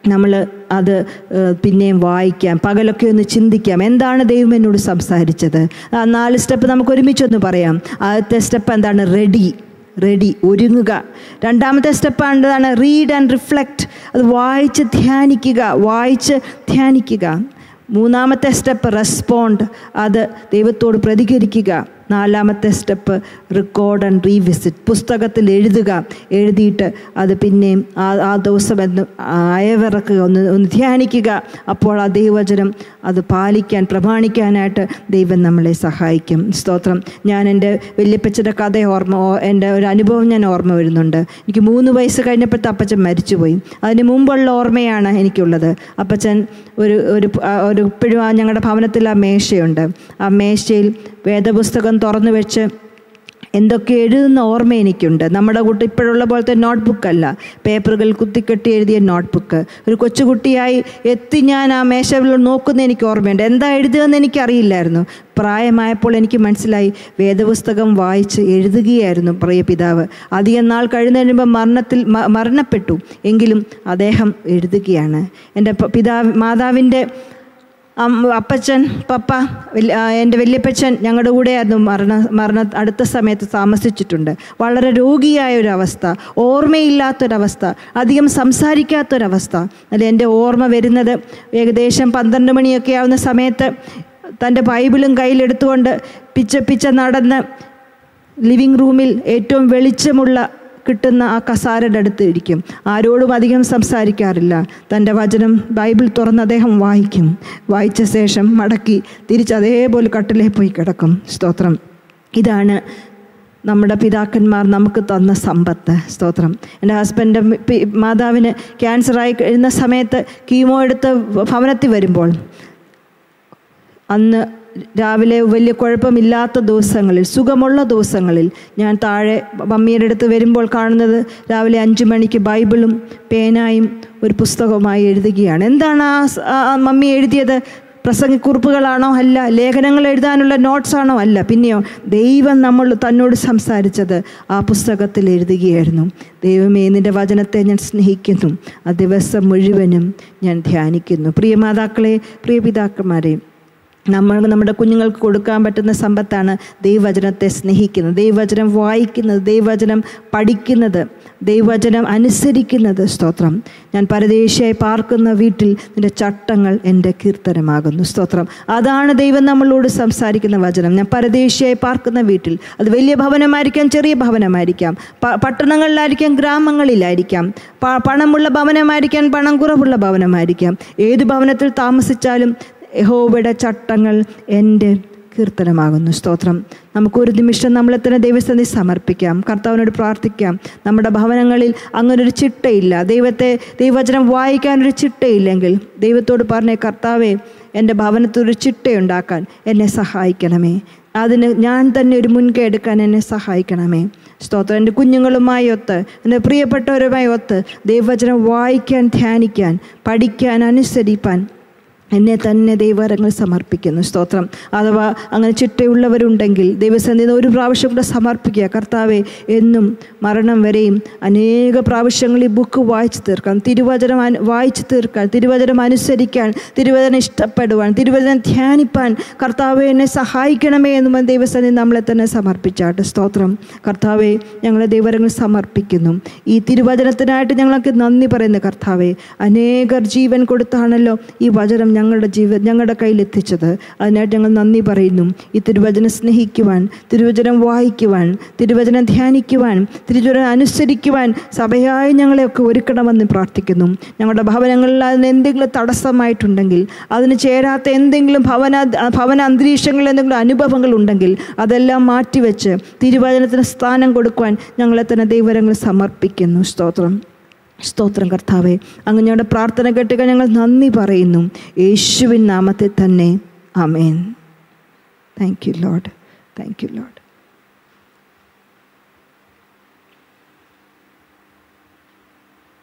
നമ്മൾ അത് പിന്നെയും വായിക്കാം പകലൊക്കെ ഒന്ന് ചിന്തിക്കാം. എന്താണ് ദൈവം എന്നോട് സംസാരിച്ചത്? ആ നാല് സ്റ്റെപ്പ് നമുക്ക് ഒരുമിച്ചൊന്ന് പറയാം. ആദ്യത്തെ സ്റ്റെപ്പ് എന്താണ്? റെഡി റെഡി ഒരുങ്ങുക. രണ്ടാമത്തെ സ്റ്റെപ്പ് ആണ് റീഡ് ആൻഡ് റിഫ്ലക്റ്റ് അത് വായിച്ച് ധ്യാനിക്കുക വായിച്ച് ധ്യാനിക്കുക. മൂന്നാമത്തെ സ്റ്റെപ്പ് റെസ്പോണ്ട്. അത് ദൈവത്തോട് പ്രതികരിക്കുക. നാലാമത്തെ സ്റ്റെപ്പ് റെക്കോർഡ് ആൻഡ് റീവിസിറ്റ് പുസ്തകത്തിൽ എഴുതുക. എഴുതിയിട്ട് അത് പിന്നെയും ആ ആ ദിവസം എന്ന് അയവിറക്കുക ഒന്ന് ഒന്ന് ധ്യാനിക്കുക. അപ്പോൾ ആ ദൈവവചനം അത് പാലിക്കാൻ പ്രമാണിക്കാനായിട്ട് ദൈവം നമ്മളെ സഹായിക്കും. സ്തോത്രം. ഞാൻ എന്റെ വല്യപ്പച്ചന്റെ കഥ ഓർമ്മ എന്റെ ഒരു അനുഭവം ഞാൻ ഓർമ്മ വരുന്നുണ്ട്. എനിക്ക് മൂന്ന് വയസ്സ് കഴിഞ്ഞപ്പോഴത്തെ അപ്പച്ചൻ മരിച്ചുപോയി. അതിന് മുമ്പുള്ള ഓർമ്മയാണ് എനിക്കുള്ളത്. അപ്പച്ചൻ ഒരു ഒരു ഒരു ഇപ്പോഴും ആ ഞങ്ങളുടെ ഭവനത്തിൽ ആ മേശയുണ്ട്. ആ മേശയിൽ വേദപുസ്തകം തുറന്നു വെച്ച് എന്തൊക്കെ എഴുതുന്ന ഓർമ്മ എനിക്കുണ്ട്. നമ്മുടെ കുട്ടി ഇപ്പോഴുള്ള പോലത്തെ നോട്ട് ബുക്കല്ല പേപ്പറുകൾ കുത്തിക്കെട്ടി എഴുതിയ നോട്ട് ബുക്ക് ഒരു കൊച്ചുകുട്ടിയായി എത്തി ഞാൻ ആ മേശവിൽ നോക്കുന്ന എനിക്ക് ഓർമ്മയുണ്ട്. എന്താ എഴുതുകയെന്ന് എനിക്കറിയില്ലായിരുന്നു. പ്രായമായപ്പോൾ എനിക്ക് മനസ്സിലായി. വേദപുസ്തകം വായിച്ച് എഴുതുകയായിരുന്നു പ്രിയ പിതാവ്. അധികം നാൾ കഴിഞ്ഞുമ്പോൾ മരണത്തിൽ മരണപ്പെട്ടു. എങ്കിലും അദ്ദേഹം എഴുതുകയാണ്. എന്റെ പിതാവ് മാതാവിന്റെ അപ്പച്ചൻ പപ്പ എന്റെ വല്യപ്പച്ചൻ ഞങ്ങളുടെ കൂടെ അത് മരണ മരണ അടുത്ത സമയത്ത് താമസിച്ചിട്ടുണ്ട്. വളരെ രോഗിയായ ഒരു അവസ്ഥ ഓർമ്മയില്ലാത്തൊരവസ്ഥ അധികം സംസാരിക്കാത്തൊരവസ്ഥ. അല്ല എന്റെ ഓർമ്മ വരുന്നത് ഏകദേശം പന്ത്രണ്ട് മണിയൊക്കെ ആവുന്ന സമയത്ത് തന്റെ ബൈബിളും കയ്യിലെടുത്തുകൊണ്ട് പിച്ച പിച്ച നടന്ന് ലിവിങ് റൂമിൽ ഏറ്റവും വെളിച്ചമുള്ള കിട്ടുന്ന ആ കസാരയുടെ അടുത്ത് ഇരിക്കും ആരോടും അധികം സംസാരിക്കാറില്ല. തന്റെ വചനം ബൈബിൾ തുറന്ന് അദ്ദേഹം വായിക്കും. വായിച്ച ശേഷം മടക്കി തിരിച്ച് അതേപോലെ കട്ടിലേ പോയി കിടക്കും. സ്തോത്രം. ഇതാണ് നമ്മുടെ പിതാക്കന്മാർ നമുക്ക് തന്ന സമ്പത്ത്. സ്തോത്രം. എന്റെ ഹസ്ബൻഡ് മാതാവിന് ക്യാൻസറായി കഴിയുന്ന സമയത്ത് കീമോ എടുത്ത് ഭവനത്തിൽ വരുമ്പോൾ അന്ന് രാവിലെ വലിയ കുഴപ്പമില്ലാത്ത ദിവസങ്ങളിൽ സുഖമുള്ള ദിവസങ്ങളിൽ ഞാൻ താഴെ മമ്മിയുടെ അടുത്ത് വരുമ്പോൾ കാണുന്നത് രാവിലെ അഞ്ച് മണിക്ക് ബൈബിളും പേനായും ഒരു പുസ്തകവുമായി എഴുതുകയാണ്. എന്താണ് ആ മമ്മി എഴുതിയത്? പ്രസംഗക്കുറിപ്പുകളാണോ അല്ല ലേഖനങ്ങൾ എഴുതാനുള്ള നോട്ട്സ് ആണോ അല്ല? പിന്നെയോ ദൈവം നമ്മൾ തന്നോട് സംസാരിച്ചത് ആ പുസ്തകത്തിൽ എഴുതുകയായിരുന്നു. ദൈവമേ നിന്റെ വചനത്തെ ഞാൻ സ്നേഹിക്കുന്നു. ആ ദിവസം മുഴുവനും ഞാൻ ധ്യാനിക്കുന്നു. പ്രിയ മാതാക്കളെ പ്രിയ പിതാക്കന്മാരെ നമ്മൾ നമ്മുടെ കുഞ്ഞുങ്ങൾക്ക് കൊടുക്കാൻ പറ്റുന്ന സമ്പത്താണ് ദൈവവചനത്തെ സ്നേഹിക്കുന്നത്. ദൈവവചനം വായിക്കുന്നത് ദൈവവചനം പഠിക്കുന്നത് ദൈവവചനം അനുസരിക്കുന്നത്. സ്തോത്രം. ഞാൻ പരദേശിയായി പാർക്കുന്ന വീട്ടിൽ നിന്റെ ചട്ടങ്ങൾ എന്റെ കീർത്തനമാകുന്നു. സ്തോത്രം. അതാണ് ദൈവം നമ്മളോട് സംസാരിക്കുന്ന വചനം. ഞാൻ പരദേശിയായി പാർക്കുന്ന വീട്ടിൽ അത് വലിയ ഭവനമായിരിക്കാം ചെറിയ ഭവനമായിരിക്കാം. പട്ടണങ്ങളിലായിരിക്കാം ഗ്രാമങ്ങളിലായിരിക്കാം. പണമുള്ള ഭവനമായിരിക്കാം പണം കുറവുള്ള ഭവനമായിരിക്കാം. ഏത് ഭവനത്തിൽ താമസിച്ചാലും യഹോവയുടെ ചട്ടങ്ങൾ എന്റെ കീർത്തനമാകുന്നു. സ്തോത്രം. നമുക്കൊരു നിമിഷം നമ്മളെ തന്നെ ദൈവസ്ഥതി സമർപ്പിക്കാം. കർത്താവിനോട് പ്രാർത്ഥിക്കാം. നമ്മുടെ ഭവനങ്ങളിൽ അങ്ങനൊരു ചിട്ടയില്ല. ദൈവത്തെ ദൈവവചനം വായിക്കാനൊരു ചിട്ടയില്ലെങ്കിൽ ദൈവത്തോട് പറഞ്ഞേ കർത്താവേ എന്റെ ഭവനത്തൊരു ഒരു ചിട്ടയുണ്ടാക്കാൻ എന്നെ സഹായിക്കണമേ. അതിന് ഞാൻ തന്നെ ഒരു മുൻകൈ എടുക്കാൻ എന്നെ സഹായിക്കണമേ. സ്തോത്രം. എന്റെ കുഞ്ഞുങ്ങളുമായി ഒത്ത് എന്റെ പ്രിയപ്പെട്ടവരുമായി ഒത്ത് ദൈവവചനം വായിക്കാൻ ധ്യാനിക്കാൻ പഠിക്കാൻ അനുസരിപ്പാൻ എന്നെ തന്നെ ദൈവകരങ്ങൾ സമർപ്പിക്കുന്നു. സ്തോത്രം. അഥവാ അങ്ങനെ ചിട്ടയുള്ളവരുണ്ടെങ്കിൽ ദൈവസന്നിധി ഒരു പ്രാവശ്യം കൂടെ സമർപ്പിക്കുക. കർത്താവെ എന്നും മരണം വരെയും അനേക പ്രാവശ്യങ്ങൾ ഈ ബുക്ക് വായിച്ചു തീർക്കാൻ തിരുവചനം വായിച്ചു തീർക്കാൻ തിരുവചനം അനുസരിക്കാൻ തിരുവചനം ഇഷ്ടപ്പെടുവാൻ തിരുവചനം ധ്യാനിപ്പാൻ കർത്താവെ എന്നെ സഹായിക്കണമേ എന്നും ദൈവസന്നിധി നമ്മളെ തന്നെ സമർപ്പിച്ചാട്ട്. സ്തോത്രം. കർത്താവെ ഞങ്ങളെ ദൈവരങ്ങൾ സമർപ്പിക്കുന്നു. ഈ തിരുവചനത്തിനായിട്ട് ഞങ്ങൾക്ക് നന്ദി പറയുന്നു കർത്താവെ. അനേകർ ജീവൻ കൊടുത്താണല്ലോ ഈ വചനം ഞങ്ങളുടെ ജീവ ഞങ്ങളുടെ കയ്യിൽ എത്തിച്ചത് അതിനായിട്ട് ഞങ്ങൾ നന്ദി പറയുന്നു. ഈ തിരുവചനം സ്നേഹിക്കുവാൻ തിരുവചനം വായിക്കുവാൻ തിരുവചനം ധ്യാനിക്കുവാൻ തിരുവചനം അനുസരിക്കുവാൻ സഭയായി ഞങ്ങളെയൊക്കെ ഒരുക്കണമെന്ന് പ്രാർത്ഥിക്കുന്നു. ഞങ്ങളുടെ ഭവനങ്ങളിൽ അതിന് എന്തെങ്കിലും തടസ്സമായിട്ടുണ്ടെങ്കിൽ അതിന് ചേരാത്ത എന്തെങ്കിലും ഭവന ഭവന അന്തരീക്ഷങ്ങളിൽ എന്തെങ്കിലും അനുഭവങ്ങൾ ഉണ്ടെങ്കിൽ അതെല്ലാം മാറ്റിവെച്ച് തിരുവചനത്തിന് സ്ഥാനം കൊടുക്കുവാൻ ഞങ്ങളെ തന്നെ ദൈവരങ്ങൾ സമർപ്പിക്കുന്നു. സ്തോത്രം. സ്തോത്രം കർത്താവെ. അങ്ങ് ഞങ്ങളുടെ പ്രാർത്ഥന കേട്ടുക ഞങ്ങൾ നന്ദി പറയുന്നു. യേശുവിൻ നാമത്തെ തന്നെ. Amen thank you lord thank you lord